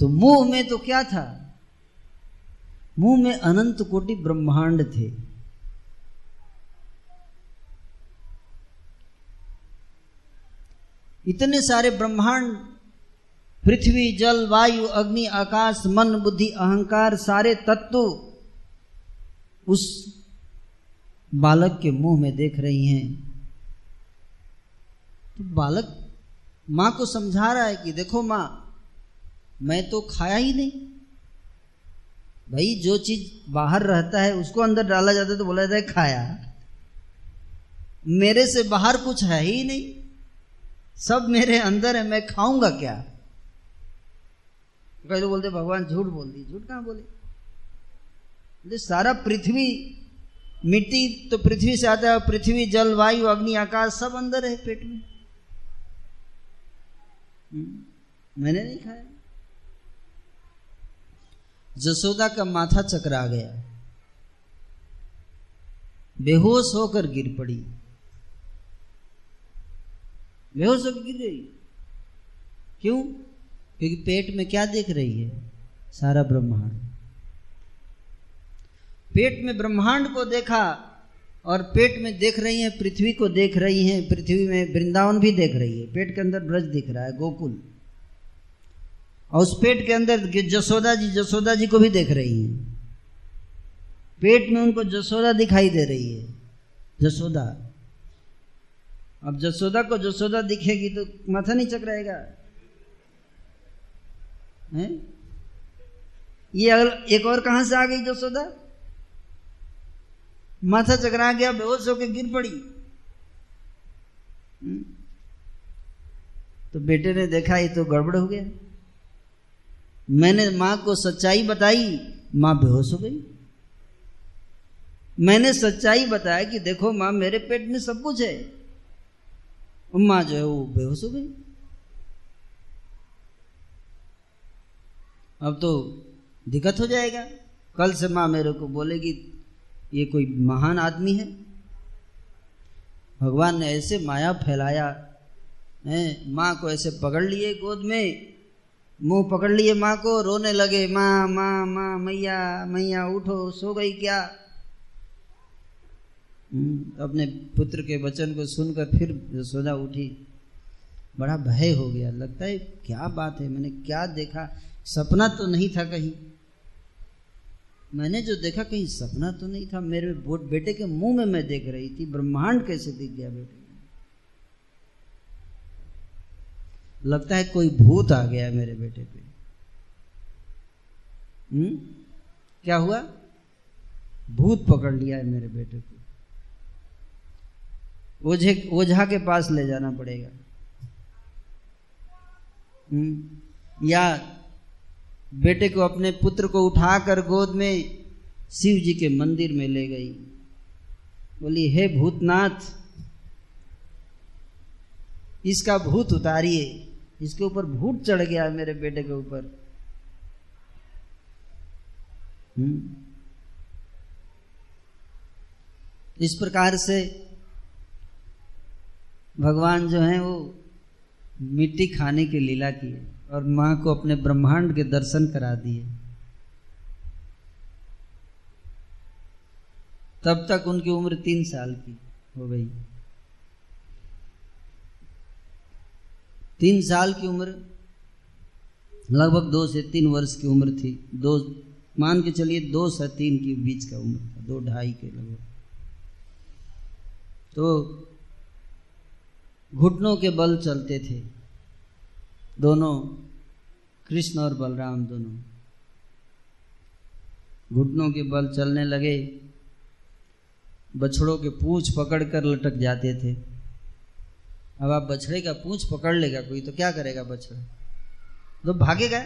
तो मुँह में तो क्या था? मुँह में अनंत कोटि ब्रह्मांड थे। इतने सारे ब्रह्मांड, पृथ्वी, जल, वायु, अग्नि, आकाश, मन, बुद्धि, अहंकार, सारे तत्व उस बालक के मुँह में देख रही हैं। तो बालक माँ को समझा रहा है कि देखो माँ, मैं तो खाया ही नहीं। भाई, जो चीज़ बाहर रहता है, उसको अंदर डाला जाता है तो बोला जाता है खाया। मेरे से बाहर कुछ है ही नहीं। सब मेरे अंदर है, मैं खाऊँगा क्या? कई लोग बोलते, भगवान, झूठ बोल दी। झूठ कहाँ बोले? बोले सारा पृथ्वी मिट्टी तो पृथ्वी से आता है पृथ्वी जल वायु अग्नि, आकाश सब अंदर है पेट में। मैंने नहीं खाया। जसोदा का माथा चकरा गया। बेहोश होकर गिर पड़ी। बेहोश होकर गिर गई। क्यों? क्योंकि पेट में क्या देख रही है? सारा ब्रह्मांड। पेट में ब्रह्मांड को देखा और पेट में देख रही है, पृथ्वी को देख रही है, पृथ्वी में वृंदावन भी देख रही है। पेट के अंदर ब्रज दिख रहा है, गोकुल। और उस पेट के अंदर जसोदा जी जसोदा जी को भी देख रही हैं। पेट में उनको जसोदा दिखाई दे रही है, जसोदा। अब जसोदा को जसोदा दिखेगी तो माथा नहीं चकराएगा ये अगर एक और कहाँ से आ गई जसोदा? माथा चकरा गया, बेहोश होकर गिर पड़ी। हम्म? तो बेटे ने देखा, ये तो गड़बड़ हो गया। मैंने माँ को सच्चाई बताई, माँ बेहोश हो गई। मैंने सच्चाई बताया कि देखो, माँ मेरे पेट में सब कुछ है। माँ जो है, वो बेहोश हो गई। अब तो दिक्कत हो जाएगा। कल से माँ मेरे को बोलेगी ये कोई महान आदमी है? भगवान ने ऐसे माया फैलाया है माँ को ऐसे पकड़ लिए गोद में मुँह पकड़ लिए माँ को रोने लगे माँ माँ माँ मैया मैया उठो सो गई क्या? हम्म, अपने पुत्र के वचन को सुनकर फिर यशोदा उठी। बड़ा भय हो गया लगता है क्या बात है मैंने क्या देखा? सपना तो नहीं था कहीं। मैंने जो देखा, कहीं सपना तो नहीं था। मेरे बेटे के मुँह में मैं देख रही थी, ब्रह्मांड कैसे दिख गया बेटे। लगता है कोई भूत आ गया मेरे बेटे पे। हम्म? क्या हुआ? भूत पकड़ लिया है मेरे बेटे को। ओझे, ओझा के पास ले जाना पड़ेगा। हम्म? या बेटे को अपने पुत्र को उठाकर गोद में शिव जी के मंदिर में ले गई। बोली, हे भूतनाथ, इसका भूत उतारिए। इसके ऊपर भूत चढ़ गया मेरे बेटे के ऊपर। हम्म। इस प्रकार से भगवान जो है वो मिट्टी खाने की लीला किए। और माँ को अपने ब्रह्मांड के दर्शन करा दिए। तब तक उनकी उम्र तीन साल की हो गई। तीन साल की उम्र, लगभग दो से तीन वर्ष की उम्र थी। दो, मान के चलिए दो से तीन के बीच का उम्र था, दो ढाई के लगभग। तो घुटनों के बल चलते थे। दोनों, कृष्ण और बलराम दोनों। घुटनों के बल चलने लगे, बछड़ों के पूछ पकड़ कर लटक जाते थे। अब आप बछड़े का पूछ पकड़ लेगा, कोई तो क्या करेगा बछड़ा? तो भागेगा।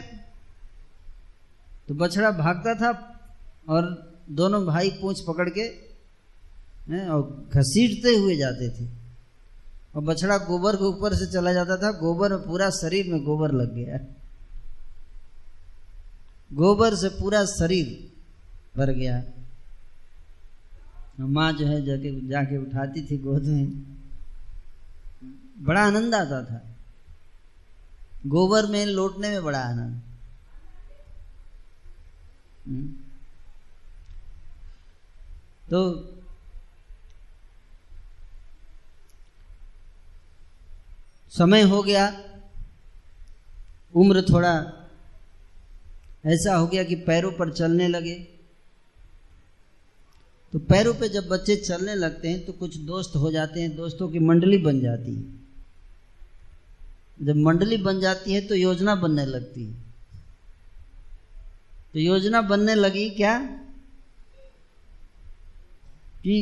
तो बछड़ा भागता था और दोनों भाई पूछ पकड़ के और घसीटते हुए जाते थे। और बछड़ा गोबर के ऊपर से चला जाता था, गोबर में पूरा शरीर में गोबर लग गया। गोबर से पूरा शरीर भर गया। माँ जो है जाके जाके उठाती थी गोद में। बड़ा आनंद आता था। गोबर में लौटने में बड़ा आनंद। हम्म। तो समय हो गया, उम्र थोड़ा ऐसा हो गया कि पैरों पर चलने लगे। तो पैरों पे जब बच्चे चलने लगते हैं तो कुछ दोस्त हो जाते हैं, दोस्तों की मंडली बन जाती है। जब मंडली बन जाती है तो योजना बनने लगती है। तो योजना बनने लगी क्या? कि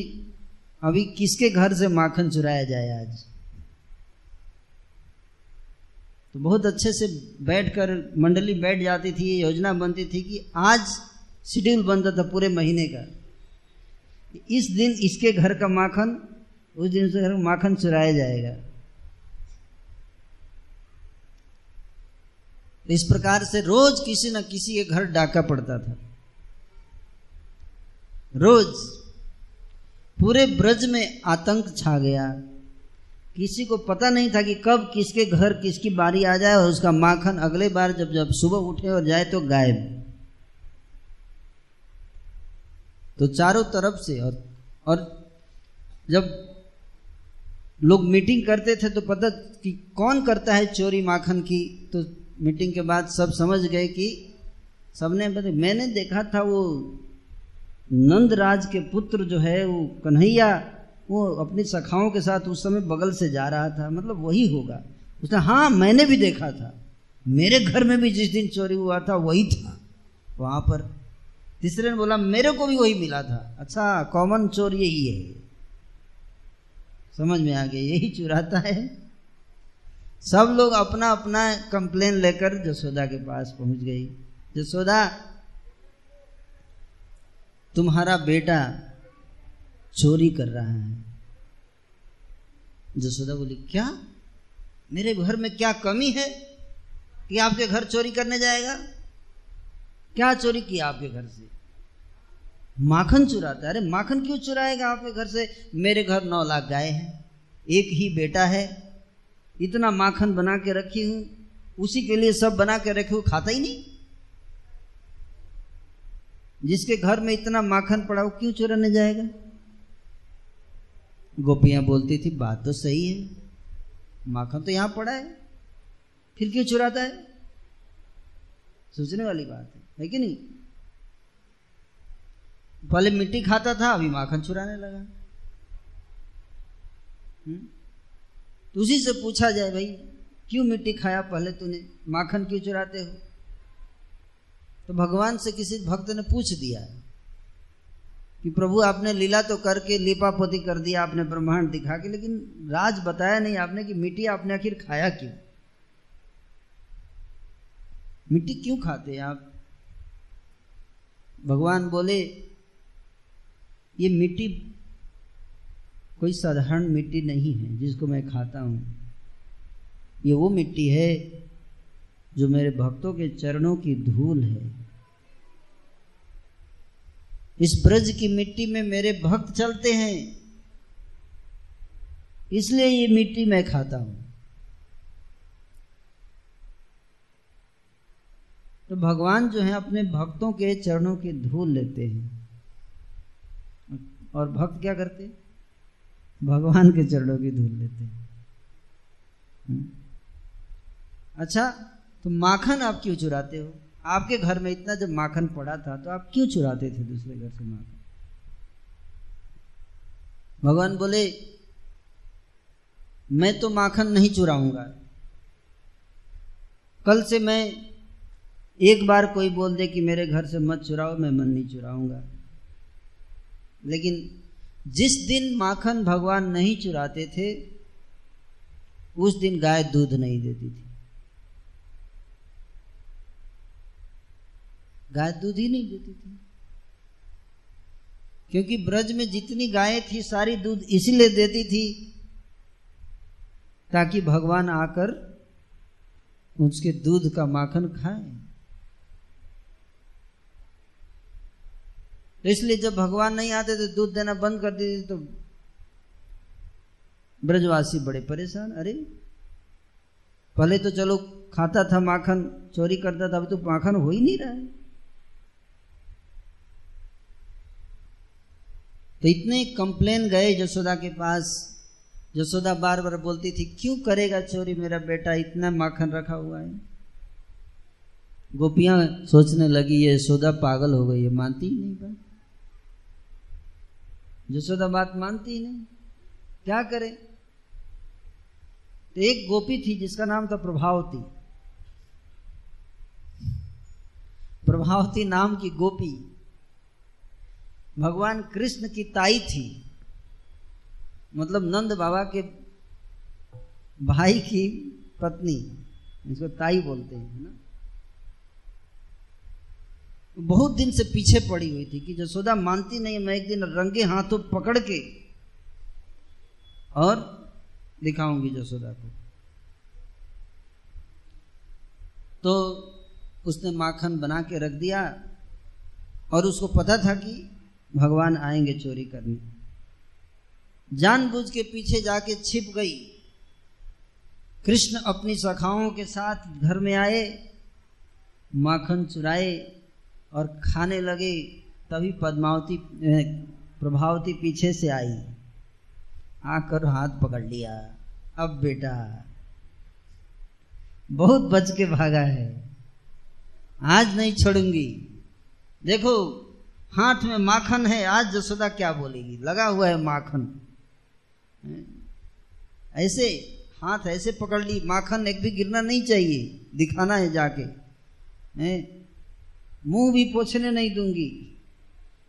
अभी किसके घर से माखन चुराया जाए आज? तो बहुत अच्छे से बैठकर मंडली बैठ जाती थी योजना बनती थी कि आज शेड्यूल बनता था पूरे महीने का। इस दिन इसके घर का माखन, उस दिन से घर का माखन चुराया जाएगा। इस प्रकार से रोज किसी न किसी के घर डाका पड़ता था। रोज पूरे ब्रज में आतंक छा गया। किसी को पता नहीं था कि कब किसके घर किसकी बारी आ जाए और उसका माखन अगले बार जब जब सुबह उठे और जाए तो गायब। तो चारों तरफ़ से और और जब लोग मीटिंग करते थे तो पता कि कौन करता है चोरी माखन की? तो मीटिंग के बाद सब समझ गए कि सबने मैंने देखा था वो नंदराज के पुत्र जो है वो कन्हैया वो अपनी सखाओं के साथ उस समय बगल से जा रहा था मतलब वही होगा। उसने हाँ मैंने भी देखा था। मेरे घर में भी जिस दिन चोरी हुआ था, वही था। वहाँ पर तीसरे ने बोला, मेरे को भी वही मिला था। अच्छा कॉमन चोर यही है। समझ में आ गया, यही चुराता है। सब लोग अपना अपना कंप्लेन लेकर जसोदा के पास पहुँच गई। जसोदा, तुम्हारा बेटा चोरी कर रहा है। जसोदा बोली, क्या? मेरे घर में क्या कमी है कि आपके घर चोरी करने जाएगा? क्या चोरी किया आपके घर से? माखन चुराता है। अरे, माखन क्यों चुराएगा आपके घर से? मेरे घर नौ लाख गाय है, एक ही बेटा है, इतना माखन बना के रखी हूँ, उसी के लिए सब बना के रखे हूँ खाता ही नहीं। जिसके घर में इतना माखन पड़ा वो क्यों चुराने जाएगा? गोपियाँ बोलती थी, बात तो सही है। माखन तो यहाँ पड़ा है। फिर क्यों चुराता है? सोचने वाली बात है है कि नहीं? पहले मिट्टी खाता था, अभी माखन चुराने लगा। हम्म? तो उसी से पूछा जाए भाई, क्यों मिट्टी खाया पहले तूने? माखन क्यों चुराते हो? तो भगवान से किसी भक्त ने पूछ दिया। कि प्रभु, आपने लीला तो करके लिपापोती कर दिया, आपने ब्रह्मांड दिखा के, लेकिन राज बताया नहीं आपने कि मिट्टी आपने आखिर खाया क्यों? मिट्टी क्यों खाते हैं आप? भगवान बोले, ये मिट्टी कोई साधारण मिट्टी नहीं है जिसको मैं खाता हूँ। ये वो मिट्टी है जो मेरे भक्तों के चरणों की धूल है। इस ब्रज की मिट्टी में मेरे भक्त चलते हैं। इसलिए ये मिट्टी मैं खाता हूँ। तो भगवान जो है अपने भक्तों के चरणों की धूल लेते हैं। और भक्त क्या करते? भगवान के चरणों की धूल लेते हैं। हम्म। अच्छा तो माखन आप क्यों चुराते हो? आपके घर में इतना जब माखन पड़ा था तो आप क्यों चुराते थे दूसरे घर से माखन? भगवान बोले, मैं तो माखन नहीं चुराऊँगा। कल से मैं एक बार कोई बोल दे कि मेरे घर से मत चुराओ, मैं मन नहीं चुराऊँगा। लेकिन जिस दिन माखन भगवान नहीं चुराते थे, उस दिन गाय दूध नहीं देती थी। गाय दूध ही नहीं देती थी। क्योंकि ब्रज में जितनी गायें थी, सारी दूध इसलिए देती थी ताकि भगवान आकर उसके दूध का माखन खाए। तो इसलिए जब भगवान नहीं आते थे, दूध देना बंद कर देते तो ब्रजवासी बड़े परेशान। अरे, पहले तो चलो खाता था माखन, चोरी करता था अभी तो माखन हो ही नहीं रहा है। तो इतने कंप्लेन गए यशोदा के पास। यशोदा बार बार बोलती थी, क्यों करेगा चोरी मेरा बेटा? इतना माखन रखा हुआ है। गोपियाँ सोचने लगी, ये यशोदा पागल हो गई है, मानती ही नहीं बात। यशोदा बात मानती ही नहीं। क्या करे? तो एक गोपी थी जिसका नाम था प्रभावती। प्रभावती नाम की गोपी भगवान कृष्ण की ताई थी। मतलब नंद बाबा के भाई की पत्नी इसको ताई बोलते हैं ना? बहुत दिन से पीछे पड़ी हुई थी कि जसोदा मानती नहीं, मैं एक दिन रंगे हाथों पकड़ के और दिखाऊँगी जसोदा को। तो उसने माखन बना के रख दिया और उसको पता था कि भगवान आएँगे चोरी करने। जानबूझ के पीछे जाके छिप गई। कृष्ण अपनी सखाओं के साथ घर में आए, माखन चुराए और खाने लगे, तभी पद्मावती प्रभावती पीछे से आई। आकर हाथ पकड़ लिया। अब बेटा, बहुत बच के भागा है। आज नहीं छोड़ूँगी। देखो हाथ में माखन है, आज जसोदा क्या बोलेगी? लगा हुआ है माखन। ऐसे हाथ ऐसे पकड़ ली, माखन एक भी गिरना नहीं चाहिए, दिखाना है जाके। मुँह भी पोछने नहीं दूँगी।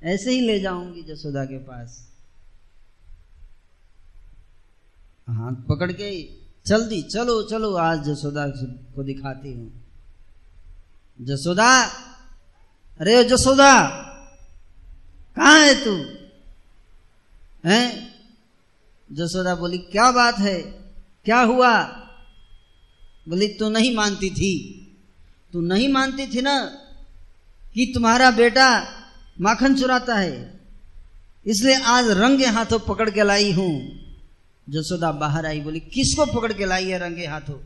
ऐसे ही ले जाऊँगी जसोदा के पास। हाथ पकड़ के चल दी चलो चलो, आज जसोदा को दिखाती हूँ। जसोदा अरे जसोदा कहा है तू? हैं? जसोदा बोली, क्या बात है? क्या हुआ? बोली, तू नहीं मानती थी। तू नहीं मानती थी ना कि तुम्हारा बेटा माखन चुराता है। इसलिए आज रंगे हाथों पकड़ के लाई हूँ। जसोदा बाहर आई, बोली, किसको पकड़ के लाई है रंगे हाथों?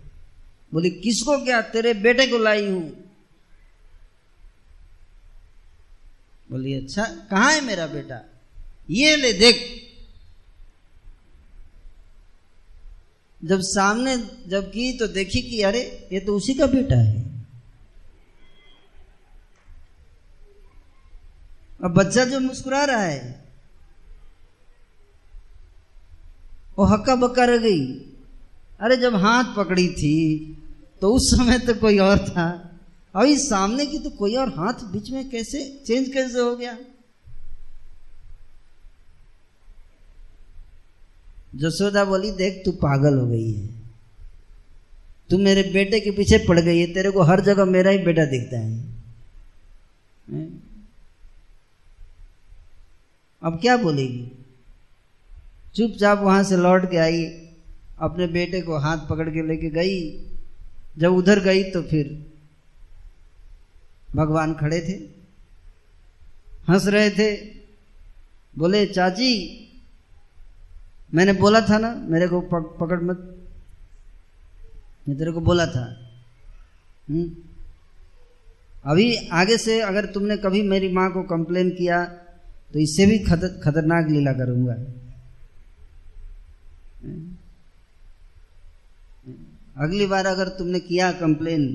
बोली, किसको क्या? तेरे बेटे को लाई हूँ। बोली अच्छा कहाँ है मेरा बेटा? ये ले, देख। जब सामने जब की तो देखी कि, अरे, ये तो उसी का बेटा है। अब बच्चा जो मुस्कुरा रहा है, वो हक्का बक्का रह गई। अरे, जब हाथ पकड़ी थी तो उस समय तो कोई और था। अभी सामने की तो कोई और हाथ बीच में कैसे चेंज कैसे हो गया? जसोदा बोली, देख, तू पागल हो गई है। तू मेरे बेटे के पीछे पड़ गई है। तेरे को हर जगह मेरा ही बेटा दिखता है? अब क्या बोलेगी? चुपचाप वहाँ से लौट के आई, अपने बेटे को हाथ पकड़ के लेके गई। जब उधर गई तो फिर भगवान खड़े थे हंस रहे थे बोले चाची मैंने बोला था ना मेरे को पकड़ मत मैं तेरे को बोला था हुँ? हम्म? अभी आगे से अगर तुमने कभी मेरी माँ को कंप्लेन किया तो इससे भी खतर, खतरनाक लीला करूँगा अगली बार अगर तुमने किया कंप्लेन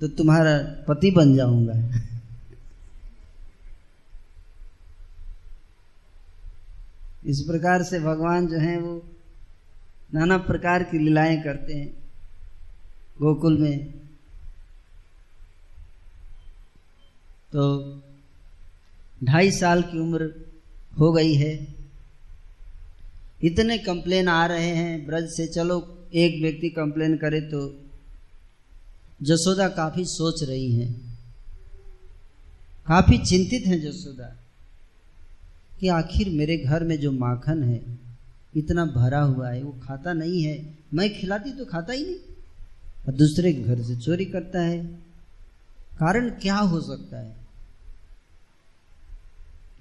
तो तुम्हारा पति बन जाऊँगा। इस प्रकार से भगवान जो हैं वो नाना प्रकार की लीलाएँ करते हैं गोकुल में। तो ढाई साल की उम्र हो गई है। इतने कंप्लेन आ रहे हैं, ब्रज से चलो, एक व्यक्ति कंप्लेन करे तो जसोदा काफ़ी सोच रही हैं। काफ़ी चिंतित हैं जसोदा कि आखिर मेरे घर में जो माखन है, इतना भरा हुआ है, वो खाता नहीं है। मैं खिलाती तो खाता ही नहीं। और दूसरे घर से चोरी करता है। कारण क्या हो सकता है?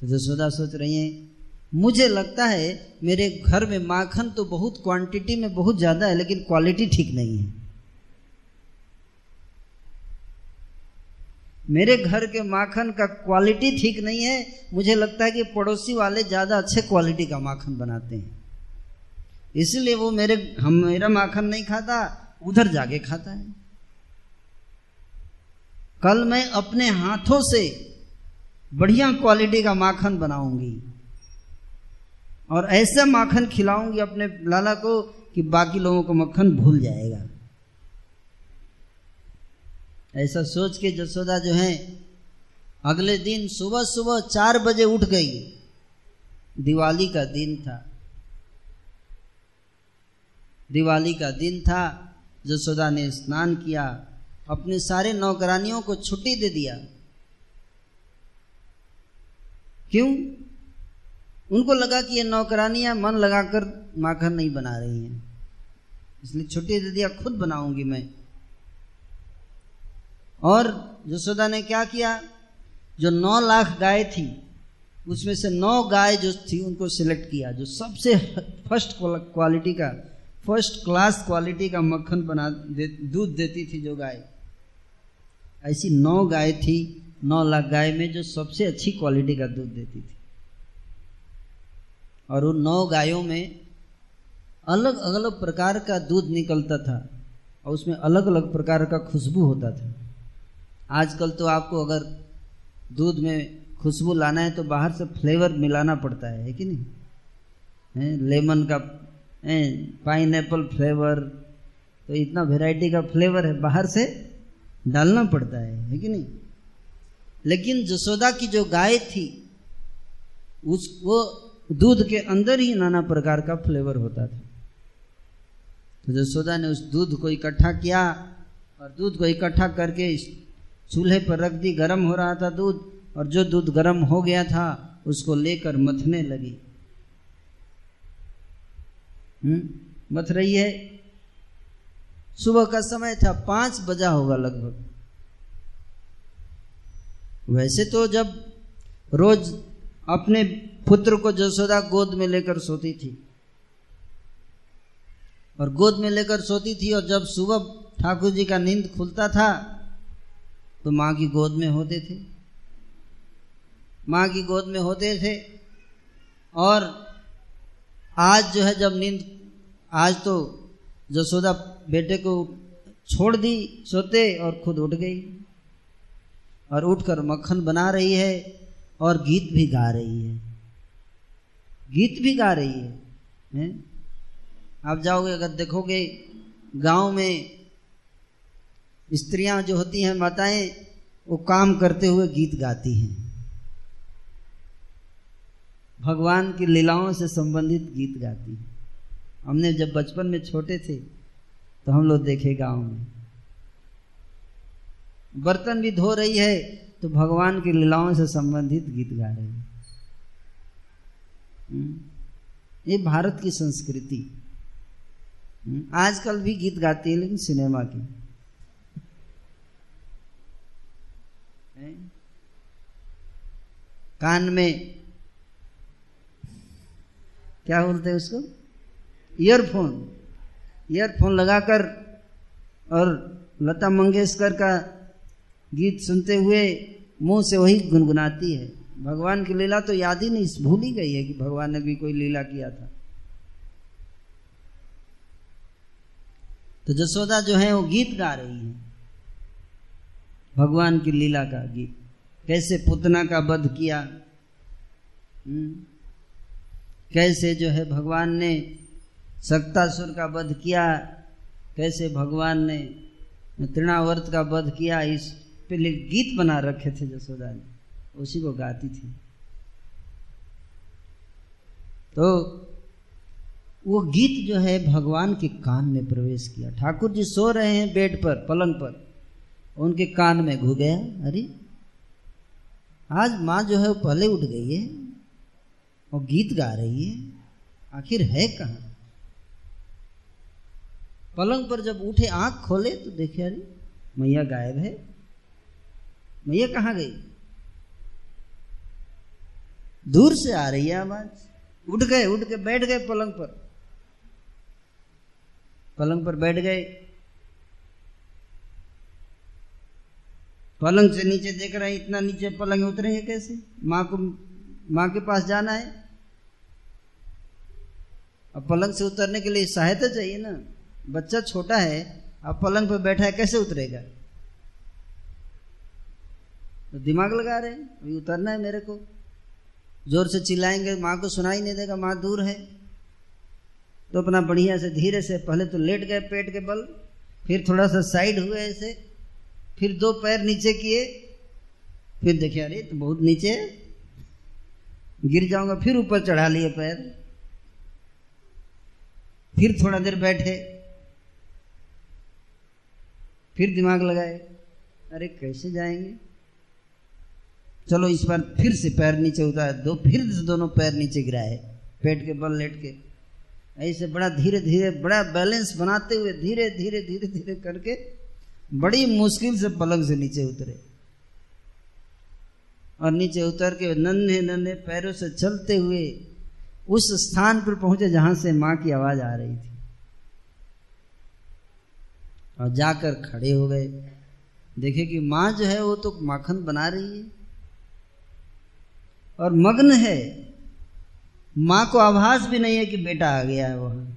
तो जसोदा सोच रही हैं, मुझे लगता है मेरे घर में माखन तो बहुत क्वांटिटी में बहुत ज़्यादा है, लेकिन क्वालिटी ठीक नहीं है। मेरे घर के माखन का क्वालिटी ठीक नहीं है। मुझे लगता है कि पड़ोसी वाले ज़्यादा अच्छे क्वालिटी का माखन बनाते हैं। इसलिए वो मेरे, हम, मेरा माखन नहीं खाता, उधर जाके खाता है। कल मैं अपने हाथों से बढ़िया क्वालिटी का माखन बनाऊँगी और ऐसा माखन खिलाऊँगी अपने लाला को कि बाकी लोगों को मक्खन भूल जाएगा। ऐसा सोच के जसोदा जो है, अगले दिन सुबह सुबह चार बजे उठ गई। दिवाली का दिन था। दिवाली का दिन था, जसोदा ने स्नान किया, अपने सारे नौकरानियों को छुट्टी दे दिया। क्यों? उनको लगा कि ये नौकरानियाँ मन लगाकर माखन नहीं बना रही हैं। इसलिए छुट्टी दे दिया, खुद बनाऊँगी मैं। और जसोदा ने क्या किया? जो नौ लाख गाय थी उसमें से नौ गाय जो थी उनको सिलेक्ट किया जो सबसे फ़र्स्ट क्वालिटी का फ़र्स्ट क्लास क्वालिटी का मक्खन बना दे, दूध देती थी जो गाय। ऐसी नौ गाय थी नौ लाख गाय में जो सबसे अच्छी क्वालिटी का दूध देती थी। और उन नौ गायों में अलग अलग प्रकार का दूध निकलता था और उसमें अलग अलग प्रकार का खुशबू होता था। आजकल तो आपको अगर दूध में खुशबू लाना है तो बाहर से फ्लेवर मिलाना पड़ता है, है कि नहीं? है लेमन का पाइन एप्पल फ्लेवर तो इतना वेराइटी का फ्लेवर है बाहर से डालना पड़ता है है कि नहीं? लेकिन जसोदा की जो गाय थी उस वो दूध के अंदर ही नाना प्रकार का फ्लेवर होता था। तो जसोदा ने उस दूध को इकट्ठा किया और दूध को इकट्ठा करके चूल्हे पर रख दी, गर्म हो रहा था दूध, और जो दूध गर्म हो गया था, उसको लेकर मथने लगी। हम्म? मथ रही है? सुबह का समय था, पाँच बजा होगा लगभग। वैसे तो जब रोज अपने पुत्र को जसोदा गोद में लेकर सोती थी, और गोद में लेकर सोती थी, और जब सुबह ठाकुर जी का नींद खुलता था तो माँ की गोद में होते थे माँ की गोद में होते थे और आज जो है जब नींद आज तो जसोदा बेटे को छोड़ दी सोते और खुद उठ गई और उठकर मक्खन बना रही है और गीत भी गा रही है गीत भी गा रही है, है? आप जाओगे अगर देखोगे गाँव में स्त्रियाँ जो होती हैं माताएँ वो काम करते हुए गीत गाती हैं। भगवान की लीलाओं से संबंधित गीत गाती हैं। हमने जब बचपन में छोटे थे तो हम लोग देखे गाँव में। बर्तन भी धो रही है तो भगवान की लीलाओं से संबंधित गीत गा रही है। हम्म, ये भारत की संस्कृति। हम्म, आजकल भी गीत गाती है लेकिन सिनेमा की। कान में क्या बोलते हैं उसको? ईयरफोन ईयरफोन लगाकर और लता मंगेशकर का गीत सुनते हुए मुँह से वही गुनगुनाती है। भगवान की लीला तो याद ही नहीं, भूल ही गई है कि भगवान ने भी कोई लीला किया था। तो जसोदा जो है वो गीत गा रही है। भगवान की लीला का गीत। कैसे पुतना का वध किया? हम्म, कैसे जो है भगवान ने सक्तासुर का वध किया? कैसे भगवान ने तृणावर्त का वध किया? इस पे गीत बना रखे थे जसोदा ने। उसी को गाती थी। तो वो गीत जो है भगवान के कान में प्रवेश किया। ठाकुर जी सो रहे हैं बेड पर पलंग पर। उनके कान में घु गया अरे आज माँ जो है वो पहले उठ गई है और गीत गा रही है। आखिर है कहाँ? पलंग पर जब उठे, आँख खोले तो देखे, अरे, मैया गायब है। मैया कहाँ गई? दूर से आ रही है आवाज़। उठ गए, उठ के बैठ गए पलंग पर। पलंग पर बैठ गए। पलंग से नीचे देख रहे हैं, इतना नीचे पलंग उतरेंगे कैसे? माँ को, माँ के पास जाना है। अब पलंग से उतरने के लिए सहायता चाहिए ना। बच्चा छोटा है, अब पलंग पर बैठा है, कैसे उतरेगा? तो दिमाग लगा रहे हैं, अभी उतरना है मेरे को। ज़ोर से चिल्लाएँगे, माँ को सुनाई नहीं देगा, माँ दूर है। तो अपना बढ़िया से धीरे से, पहले तो लेट गए पेट के बल, फिर थोड़ा सा साइड हुए ऐसे। फिर दो पैर नीचे किए, फिर देखिए अरे तो बहुत नीचे गिर जाऊँगा, फिर ऊपर चढ़ा लिए पैर। फिर थोड़ा देर बैठे, फिर दिमाग लगाए, अरे, कैसे जाएँगे? चलो, इस बार फिर से पैर नीचे उतार दो, फिर से दोनों पैर नीचे गिराए, पेट के बल लेट के। ऐसे बड़ा धीरे धीरे बड़ा बैलेंस बनाते हुए धीरे धीरे धीरे धीरे करके बड़ी मुश्किल से पलंग से नीचे उतरे। और नीचे उतर के नन्हे नन्हे पैरों से चलते हुए उस स्थान पर पहुँचे जहाँ से माँ की आवाज़ आ रही थी। और जाकर खड़े हो गए। देखे कि माँ जो है वो तो माखन बना रही है। और मग्न है। माँ को आभास भी नहीं है कि बेटा आ गया है वहाँ।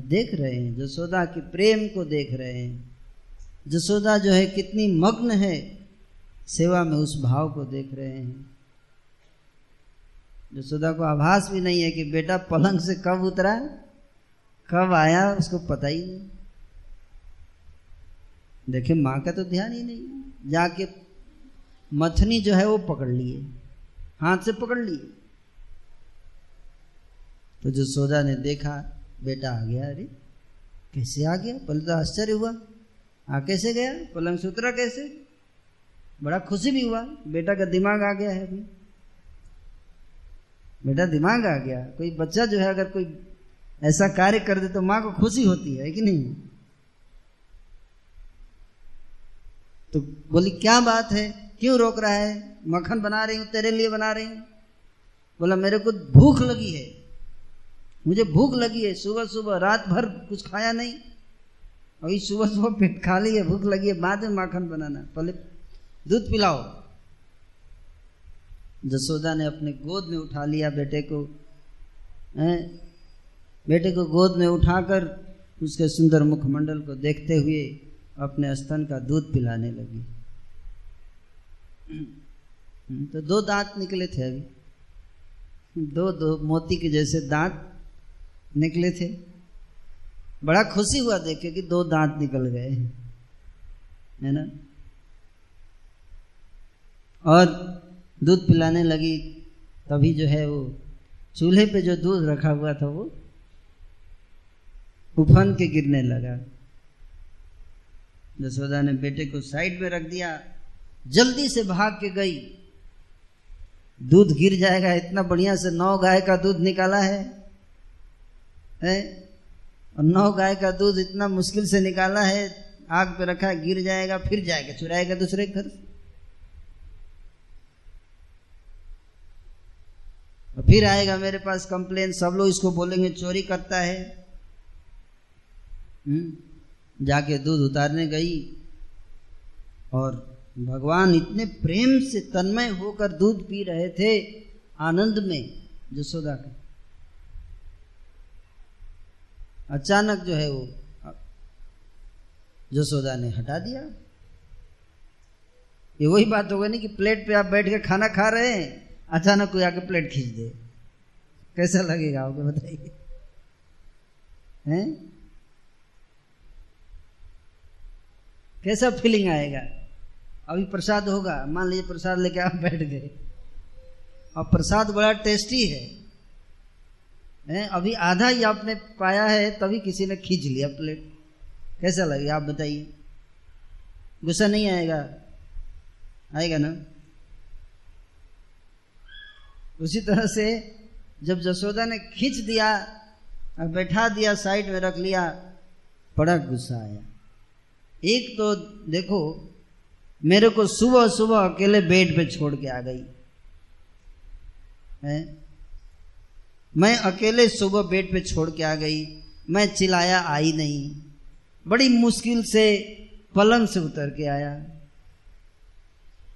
देख रहे हैं, जसोदा के प्रेम को देख रहे हैं। जसोदा जो है, कितनी मग्न है, सेवा में उस भाव को देख रहे हैं। जसोदा को आभास भी नहीं है कि बेटा पलंग से कब उतरा, कब आया, उसको पता ही नहीं। देखे माँ का तो ध्यान ही नहीं जाके मथनी जो है, वो पकड़ लिए। हाथ से पकड़ लिए। तो जसोदा ने देखा बेटा आ गया, अरे, कैसे आ गया? पहले तो आश्चर्य हुआ। आ कैसे गया? पलंग से उतरा कैसे? बड़ा खुशी भी हुआ। बेटा का दिमाग आ गया है अभी। बेटा, दिमाग आ गया। कोई बच्चा जो है, अगर कोई ऐसा कार्य कर दे तो माँ को खुशी होती है कि नहीं? तो बोली, क्या बात है? क्यों रोक रहा है? मक्खन बना रही हूँ, तेरे लिए बना रही हूँ। बोला, मेरे को भूख लगी है। मुझे भूख लगी है, सुबह सुबह, रात भर कुछ खाया नहीं। अभी सुबह सुबह पेट खाली है, भूख लगी है, बाद में माखन बनाना। पहले दूध पिलाओ। जसोदा ने अपने गोद में उठा लिया बेटे को, है? बेटे को गोद में उठाकर उसके सुंदर मुखमंडल को देखते हुए अपने स्तन का दूध पिलाने लगी। तो दो दांत निकले थे अभी। दो दो मोती के जैसे दांत निकले थे। बड़ा खुशी हुआ देखे कि दो दांत निकल गए है ना? और दूध पिलाने लगी, तभी जो है वो चूल्हे पे जो दूध रखा हुआ था वो उफन के गिरने लगा। जसोदा ने बेटे को साइड में रख दिया, जल्दी से भाग के गई। दूध गिर जाएगा, इतना बढ़िया से नौ गाय का दूध निकाला है। है? और नौ गाय का दूध इतना मुश्किल से निकाला है, आग पे रखा गिर जाएगा, फिर जाएगा, चुराएगा दूसरे घर और फिर आएगा मेरे पास कंप्लेन सब लोग इसको बोलेंगे, चोरी करता है। हम्म? जाके दूध उतारने गई। और भगवान इतने प्रेम से तन्मय होकर दूध पी रहे थे, आनंद में जसोदा का अचानक जो है वो जसोदा ने हटा दिया। ये वही बात होगा नहीं कि प्लेट पे आप बैठ के खाना खा रहे हैं, अचानक कोई आके प्लेट खींच दे। कैसा लगेगा, आपको बताइए। हैं? कैसा फीलिंग आएगा? अभी प्रसाद होगा, मान लीजिए प्रसाद लेके आप बैठ गए। और प्रसाद बड़ा टेस्टी है। अभी आधा ही आपने पाया है, तभी किसी ने खींच लिया प्लेट कैसा लगे? आप बताइए। गुस्सा नहीं आएगा? आएगा ना? उसी तरह से जब जसोदा ने खींच दिया, और बैठा दिया, साइड में रख लिया, बड़ा गुस्सा आया। एक तो देखो, मेरे को सुबह सुबह अकेले बेड पे छोड़ के आ गई। है? मैं अकेले सुबह बेड पे छोड़ के आ गई। मैं चिल्लाया, आई नहीं। बड़ी मुश्किल से पलंग से उतर के आया।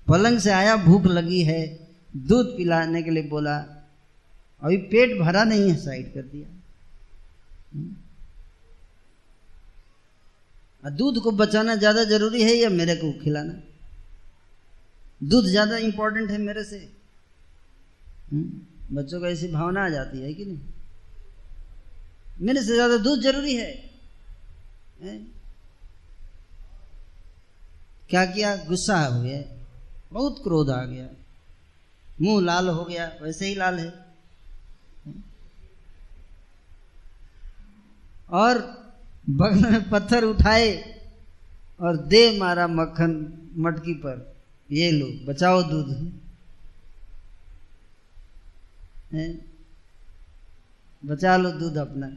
पलंग से आया, भूख लगी है। दूध पिलाने के लिए बोला, अभी पेट भरा नहीं है, साइड कर दिया। दूध को बचाना ज़्यादा ज़रूरी है या मेरे को खिलाना? दूध ज़्यादा इंपॉर्टेंट है मेरे से। बच्चों को ऐसी भावना आ जाती है कि नहीं? मेरे से ज़्यादा दूध ज़रूरी है, है? क्या किया? गुस्सा हो गया। बहुत क्रोध आ गया। मुँह लाल हो गया। वैसे ही लाल है। और बगल में पत्थर उठाए और दे मारा मक्खन मटकी पर। ये लो बचाओ दूध। बचा लो दूध अपना।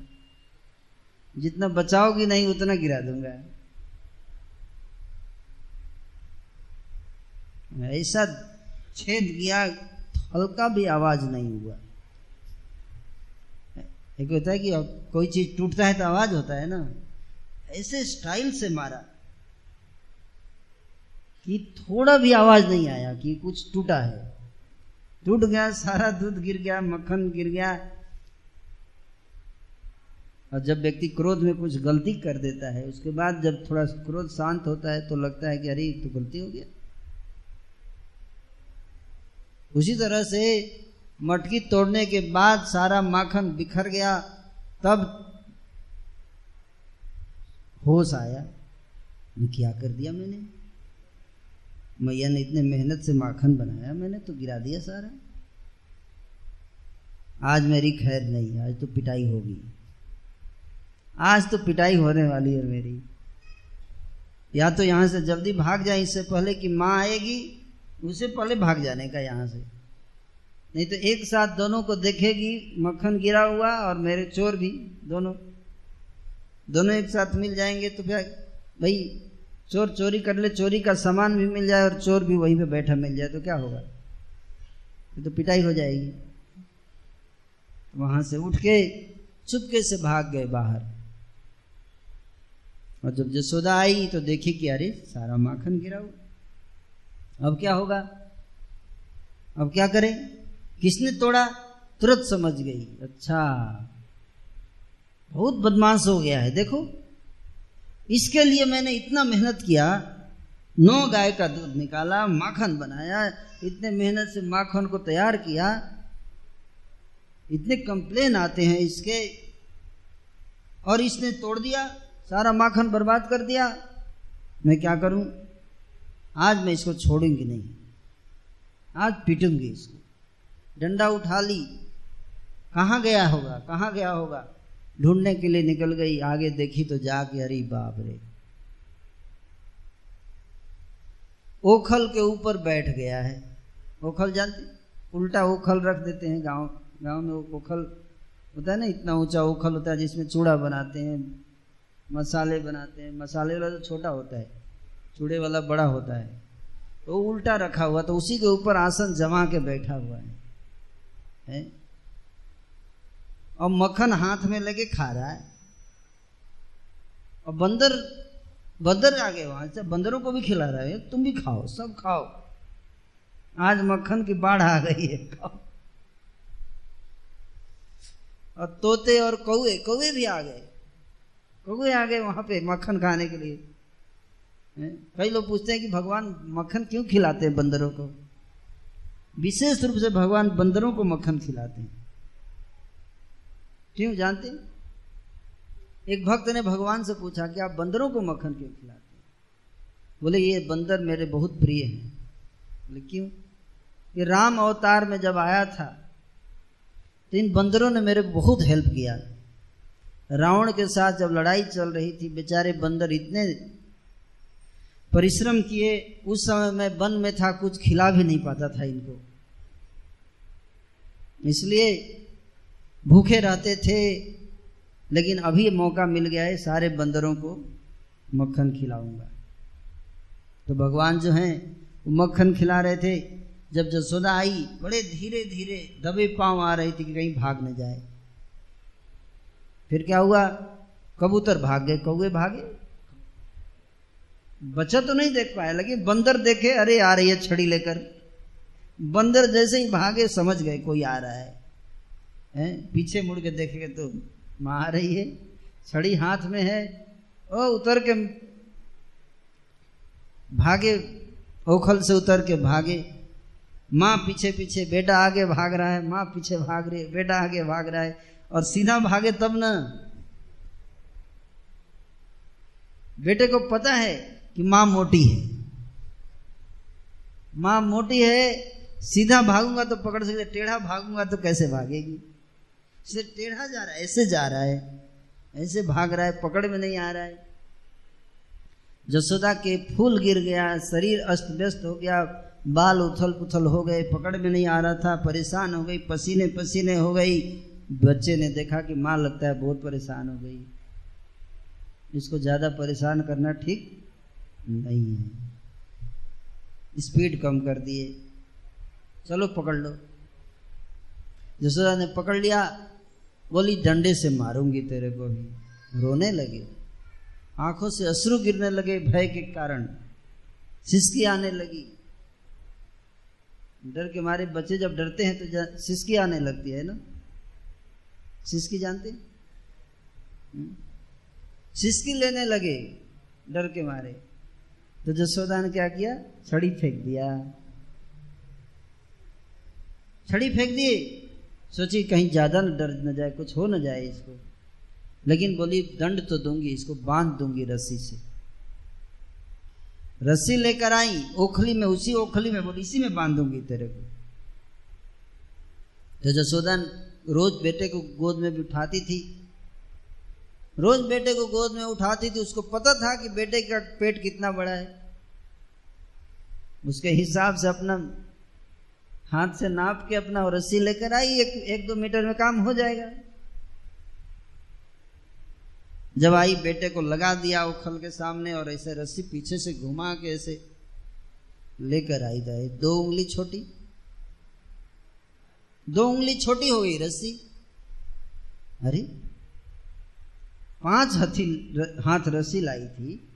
जितना बचाओगी नहीं, उतना गिरा दूँगा। ऐसा छेद किया, हल्का भी आवाज़ नहीं हुआ। एक होता है कि कोई चीज़ टूटता है तो आवाज़ होता है ना। ऐसे स्टाइल से मारा कि थोड़ा भी आवाज़ नहीं आया कि कुछ टूटा है। टूट गया, सारा दूध गिर गया, मक्खन गिर गया। और जब व्यक्ति क्रोध में कुछ गलती कर देता है, उसके बाद जब थोड़ा क्रोध शांत होता है तो लगता है कि अरे तो गलती हो गया। उसी तरह से मटकी तोड़ने के बाद सारा माखन बिखर गया, तब होश आया क्या कर दिया मैंने? मैया ने इतने मेहनत से माखन बनाया, मैंने तो गिरा दिया सारा। आज मेरी खैर नहीं, आज तो पिटाई होगी। आज तो पिटाई होने वाली है मेरी। या तो यहाँ से जल्दी भाग जाए इससे पहले कि माँ आएगी उसे पहले भाग जाने का यहाँ से। नहीं तो एक साथ दोनों को देखेगी, मक्खन गिरा हुआ और मेरे चोर भी, दोनों। दोनों एक साथ मिल जाएँगे तो फिर भाई चोर चोरी कर ले, चोरी का सामान भी मिल जाए और चोर भी वहीं पे बैठा मिल जाए तो क्या होगा? तो पिटाई हो जाएगी। वहाँ से उठ के, चुपके से भाग गए बाहर। और जब जसोदा आई तो देखी कि अरे, सारा माखन गिरा हुआ। अब क्या होगा? अब क्या करें? किसने तोड़ा? तुरंत समझ गई। अच्छा बहुत बदमाश हो गया है, देखो। इसके लिए मैंने इतना मेहनत किया, नौ गाय का दूध निकाला, माखन बनाया, इतने मेहनत से माखन को तैयार किया। इतने कंप्लेन आते हैं इसके, और इसने तोड़ दिया, सारा माखन बर्बाद कर दिया। मैं क्या करूँ? आज मैं इसको छोड़ूँगी नहीं। आज पीटूँगी इसको। डंडा उठा ली। कहाँ गया होगा? कहाँ गया होगा? ढूँढने के लिए निकल गई आगे देखी तो जाके अरे बाप रे। ओखल के ऊपर बैठ गया है। ओखल जानते? उल्टा ओखल रख देते हैं गाँव गाँव में ओखल होता है ना इतना ऊँचा ओखल होता है जिसमें चूड़ा बनाते हैं मसाले बनाते हैं। मसाले वाला तो छोटा होता है चूड़े वाला बड़ा होता है। तो उल्टा रखा हुआ तो उसी के ऊपर आसन जमा के बैठा हुआ है, है? और मक्खन हाथ में लेके खा रहा है। और बंदर बंदर आ गए वहाँ से, बंदरों को भी खिला रहा है। तुम भी खाओ, सब खाओ। आज मक्खन की बाढ़ आ गई है, खाओ। और तोते और कौए कौए भी आ गए। कौए आ गए वहाँ पे मक्खन खाने के लिए। कई लोग पूछते हैं कि भगवान मक्खन क्यों खिलाते हैं बंदरों को? विशेष रूप से भगवान बंदरों को मक्खन खिलाते हैं। क्यों जानते हैं? एक भक्त ने भगवान से पूछा कि आप बंदरों को मक्खन क्यों खिलाते हैं? बोले, ये बंदर मेरे बहुत प्रिय हैं। बोले, क्यों? कि राम अवतार में जब आया था तो इन बंदरों ने मेरे को बहुत हेल्प किया। रावण के साथ जब लड़ाई चल रही थी, बेचारे बंदर इतने परिश्रम किए, उस समय मैं वन में था, कुछ खिला भी नहीं पाता था इनको। इसलिए भूखे रहते थे लेकिन अभी मौका मिल गया है सारे बंदरों को मक्खन खिलाऊँगा। तो भगवान जो हैं वो मक्खन खिला रहे थे। जब जसोदा आई बड़े धीरे धीरे दबे पाँव आ रही थी कि कहीं भाग न जाए। फिर क्या हुआ? कबूतर भाग गए। कौए भागे। बच्चा तो नहीं देख पाया लेकिन बंदर देखे अरे आ रही है छड़ी लेकर। बंदर जैसे ही भागे समझ गए कोई आ रहा है, है? पीछे मुड़ के देखेंगे तो माँ आ रही है छड़ी हाथ में है, ओ, उतर के भागे, ओखल से उतर के भागे। माँ पीछे पीछे, बेटा आगे भाग रहा है, माँ पीछे भाग रही है, बेटा आगे भाग रहा है, और सीधा भागे तब ना। बेटे को पता है कि माँ मोटी है। माँ मोटी है, सीधा भागूँगा तो पकड़ सकते, टेढ़ा भागूँगा तो कैसे भागेगी? इसे टेढ़ा जा रहा है, ऐसे जा रहा है, ऐसे भाग रहा है, पकड़ में नहीं आ रहा है। जसोदा के फूल गिर गया, शरीर अस्त व्यस्त हो गया, बाल उथल पुथल हो गए, पकड़ में नहीं आ रहा था, परेशान हो गई, पसीने पसीने हो गई। बच्चे ने देखा कि माँ लगता है बहुत परेशान हो गई। इसको ज़्यादा परेशान करना ठीक नहीं है। स्पीड कम कर दिए। चलो पकड़ लो। जसोदा ने पकड़ लिया बोली, डंडे से मारूँगी तेरे को भी। रोने लगे। आँखों से अश्रु गिरने लगे, भय के कारण। सिसकी आने लगी। डर के मारे बच्चे जब डरते हैं तो सिसकी आने लगती है ना? सिसकी जानते हम्म। सिसकी लेने लगे, डर के मारे। तो जसोदा ने क्या किया? छड़ी फेंक दिया। छड़ी फेंक दिए। सोची कहीं ज़्यादा न डर न जाए, कुछ हो न जाए इसको। लेकिन बोली, दंड तो दूँगी, इसको बाँध दूँगी रस्सी से। रस्सी लेकर आई, ओखली में, उसी ओखली में, बोली, इसी में बांधूँगी तेरे को। तो जसोदा रोज बेटे को गोद में भी उठाती थी, रोज बेटे को गोद में उठाती थी, उसको पता था कि बेटे का पेट कितना बड़ा है। उसके हिसाब से अपना हाथ से नाप के अपना रस्सी लेकर आई, एक एक दो मीटर में काम हो जाएगा। जब आई, बेटे को लगा दिया उखल के सामने और ऐसे रस्सी पीछे से घुमा के ऐसे लेकर आई जाए। दो उंगली छोटी, दो उंगली छोटी हो गई रस्सी। अरे, पाँच हथी हाथ रस्सी लाई थी,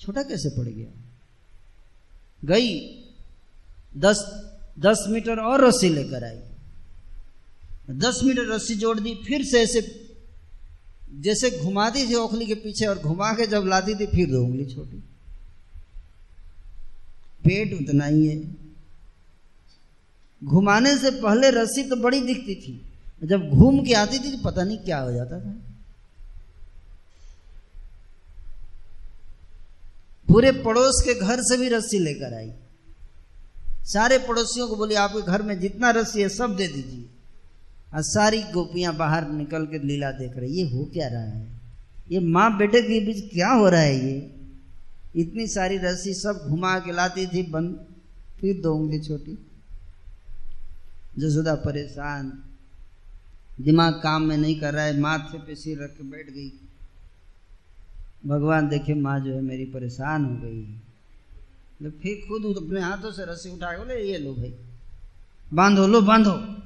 छोटा कैसे पड़ गया? गई, दस दस मीटर और रस्सी लेकर आई। दस मीटर रस्सी जोड़ दी, फिर से ऐसे जैसे घुमाती थी ओखली के पीछे और घुमा के जब लाती थी, फिर दो उंगली छोटी। पेट उतना ही है। घुमाने से पहले रस्सी तो बड़ी दिखती थी। जब घूम के आती थी तो पता नहीं क्या हो जाता था। पूरे पड़ोस के घर से भी रस्सी लेकर आई। सारे पड़ोसियों को बोली, आपके घर में जितना रस्सी है सब दे दीजिए। और सारी गोपियाँ बाहर निकल के लीला देख रही ये हो क्या रहा है? ये माँ बेटे के बीच क्या हो रहा है ये? इतनी सारी रस्सी सब घुमा के लाती थी, बंद। फिर दो उंगली छोटी। जसोदा परेशान। दिमाग काम में नहीं कर रहा है, माथे पे सिर रख के बैठ गई। भगवान देखे, माँ जो है मेरी परेशान हो गई। तो फिर खुद अपने हाथों से रस्सी उठा के बोले, ये लो भाई। बांधो, लो, बांधो।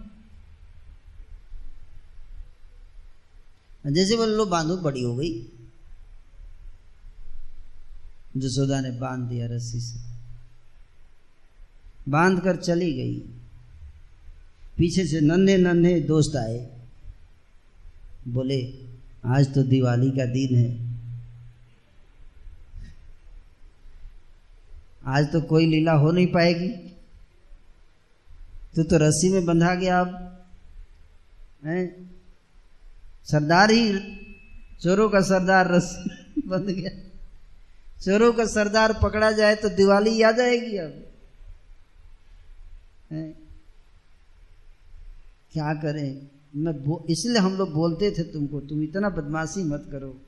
जैसे बोले, लो, बांधो, बड़ी हो गई। जसोदा ने बाँध दिया रस्सी से। बाँध कर चली गई। पीछे से नन्हे नन्हे दोस्त आए। बोले, आज तो दिवाली का दिन है। आज तो कोई लीला हो नहीं पाएगी। तू तो रस्सी में बंधा गया अब। हैं? सरदार ही चोरों का सरदार रस्सी बंध गया। चोरों का सरदार पकड़ा जाए तो दिवाली याद आएगी अब। है? क्या करें? मैं इसलिए हम लोग बोलते थे तुमको, तुम इतना बदमाशी मत करो।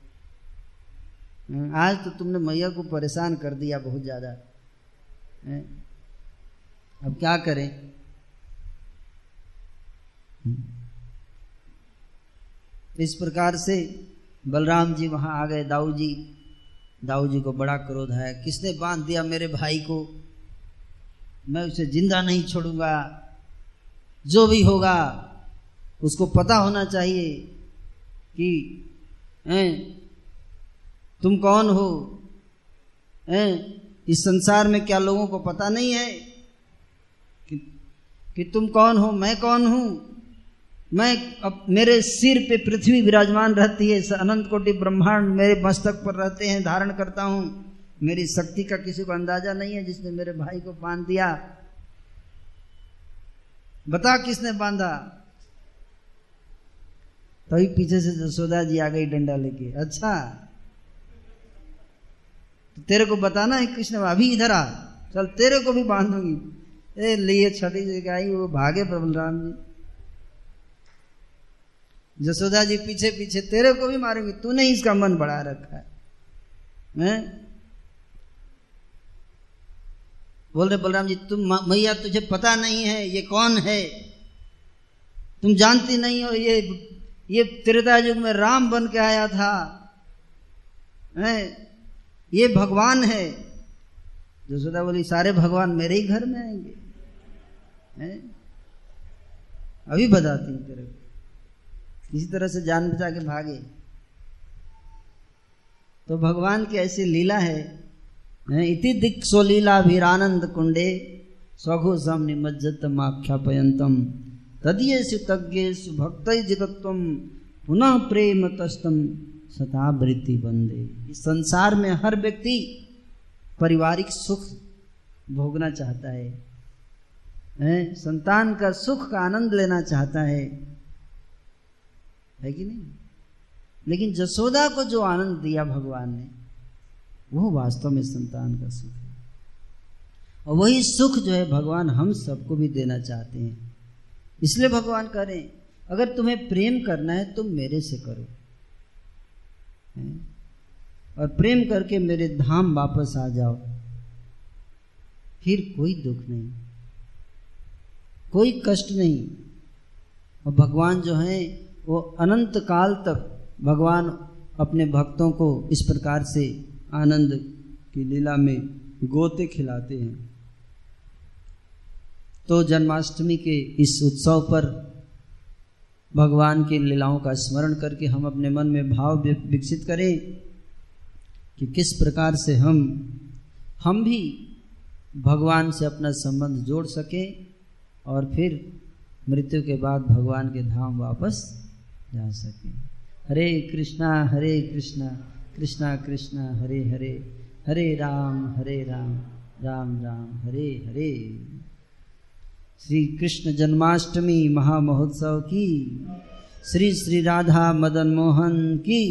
आज तो तुमने मैया को परेशान कर दिया बहुत ज़्यादा। अब क्या करें? इस प्रकार से बलराम जी वहाँ आ गए। दाऊ जी दाऊ जी को बड़ा क्रोध है किसने बाँध दिया मेरे भाई को? मैं उसे ज़िंदा नहीं छोड़ूँगा। जो भी होगा, उसको पता होना चाहिए कि, हैं, तुम कौन हो? हैं? इस संसार में क्या लोगों को पता नहीं है कि, कि तुम कौन हो मैं कौन हूँ? मैं अब मेरे सिर पे पृथ्वी विराजमान रहती है अनंत कोटि ब्रह्मांड मेरे मस्तक पर रहते हैं धारण करता हूँ। मेरी शक्ति का किसी को अंदाज़ा नहीं है जिसने मेरे भाई को बाँध दिया। बता किसने बांधा? तभी तो पीछे से जसोदा जी आ गई डंडा लेके। अच्छा तो तेरे को बताना है, कृष्ण अभी इधर आ। चल, तेरे को भी बांधूँगी ए लिए छठी से आई, वो भागे बलराम जी। जसोदा जी पीछे पीछे, तेरे को भी मारेंगे, तूने इसका मन बढ़ा रखा है। हैं? बोल रहे बलराम जी, तुम मैया, तुझे पता नहीं है, ये कौन है? तुम जानती नहीं हो, ये ये त्रेता युग में राम बन के आया था। है? ये भगवान है। जसोदा बोली, सारे भगवान मेरे ही घर में आएँगे। हैं? अभी बताती हूँ तेरे को। किसी तरह से जान बचा के भागे। तो भगवान की ऐसी लीला है इति दिक्सोलीलाभिरानंद कुंडे स्वघोषम निमज्जतम आख्यापयंतम तदीयसु सुतज्ञ भक्त जितत्व पुनः प्रेम तस्तम। सतावृत्ति बंदे। इस संसार में हर व्यक्ति पारिवारिक सुख भोगना चाहता है, हैं? संतान का सुख का आनंद लेना चाहता है। है कि नहीं? लेकिन जसोदा को जो आनंद दिया भगवान ने, वो वास्तव में संतान का सुख है। और वही सुख जो है, भगवान हम सबको भी देना चाहते हैं। इसलिए भगवान हैं, अगर तुम्हें प्रेम करना है, तुम मेरे से करो। और प्रेम करके मेरे धाम वापस आ जाओ। फिर कोई दुख नहीं, कोई कष्ट नहीं। और भगवान जो है, वो अनंत काल तक भगवान अपने भक्तों को इस प्रकार से आनंद की लीला में गोते खिलाते हैं। तो जन्माष्टमी के इस उत्सव पर भगवान की लीलाओं का स्मरण करके हम अपने मन में भाव विकसित करें कि किस प्रकार से हम हम भी भगवान से अपना संबंध जोड़ सकें और फिर मृत्यु के बाद भगवान के धाम वापस जा सकें। हरे कृष्णा हरे कृष्णा कृष्णा कृष्णा, हरे हरे हरे राम हरे राम राम राम, हरे हरे। श्री कृष्ण जन्माष्टमी महामहोत्सव की, श्री श्री राधा मदन मोहन की,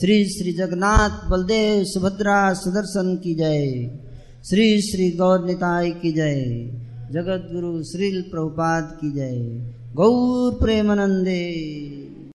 श्री श्री जगन्नाथ बलदेव सुभद्रा सुदर्शन की जय, श्री श्री गौर निताय की जय जगत गुरु श्रील प्रभुपाद की जय, गौर प्रेमानंदे।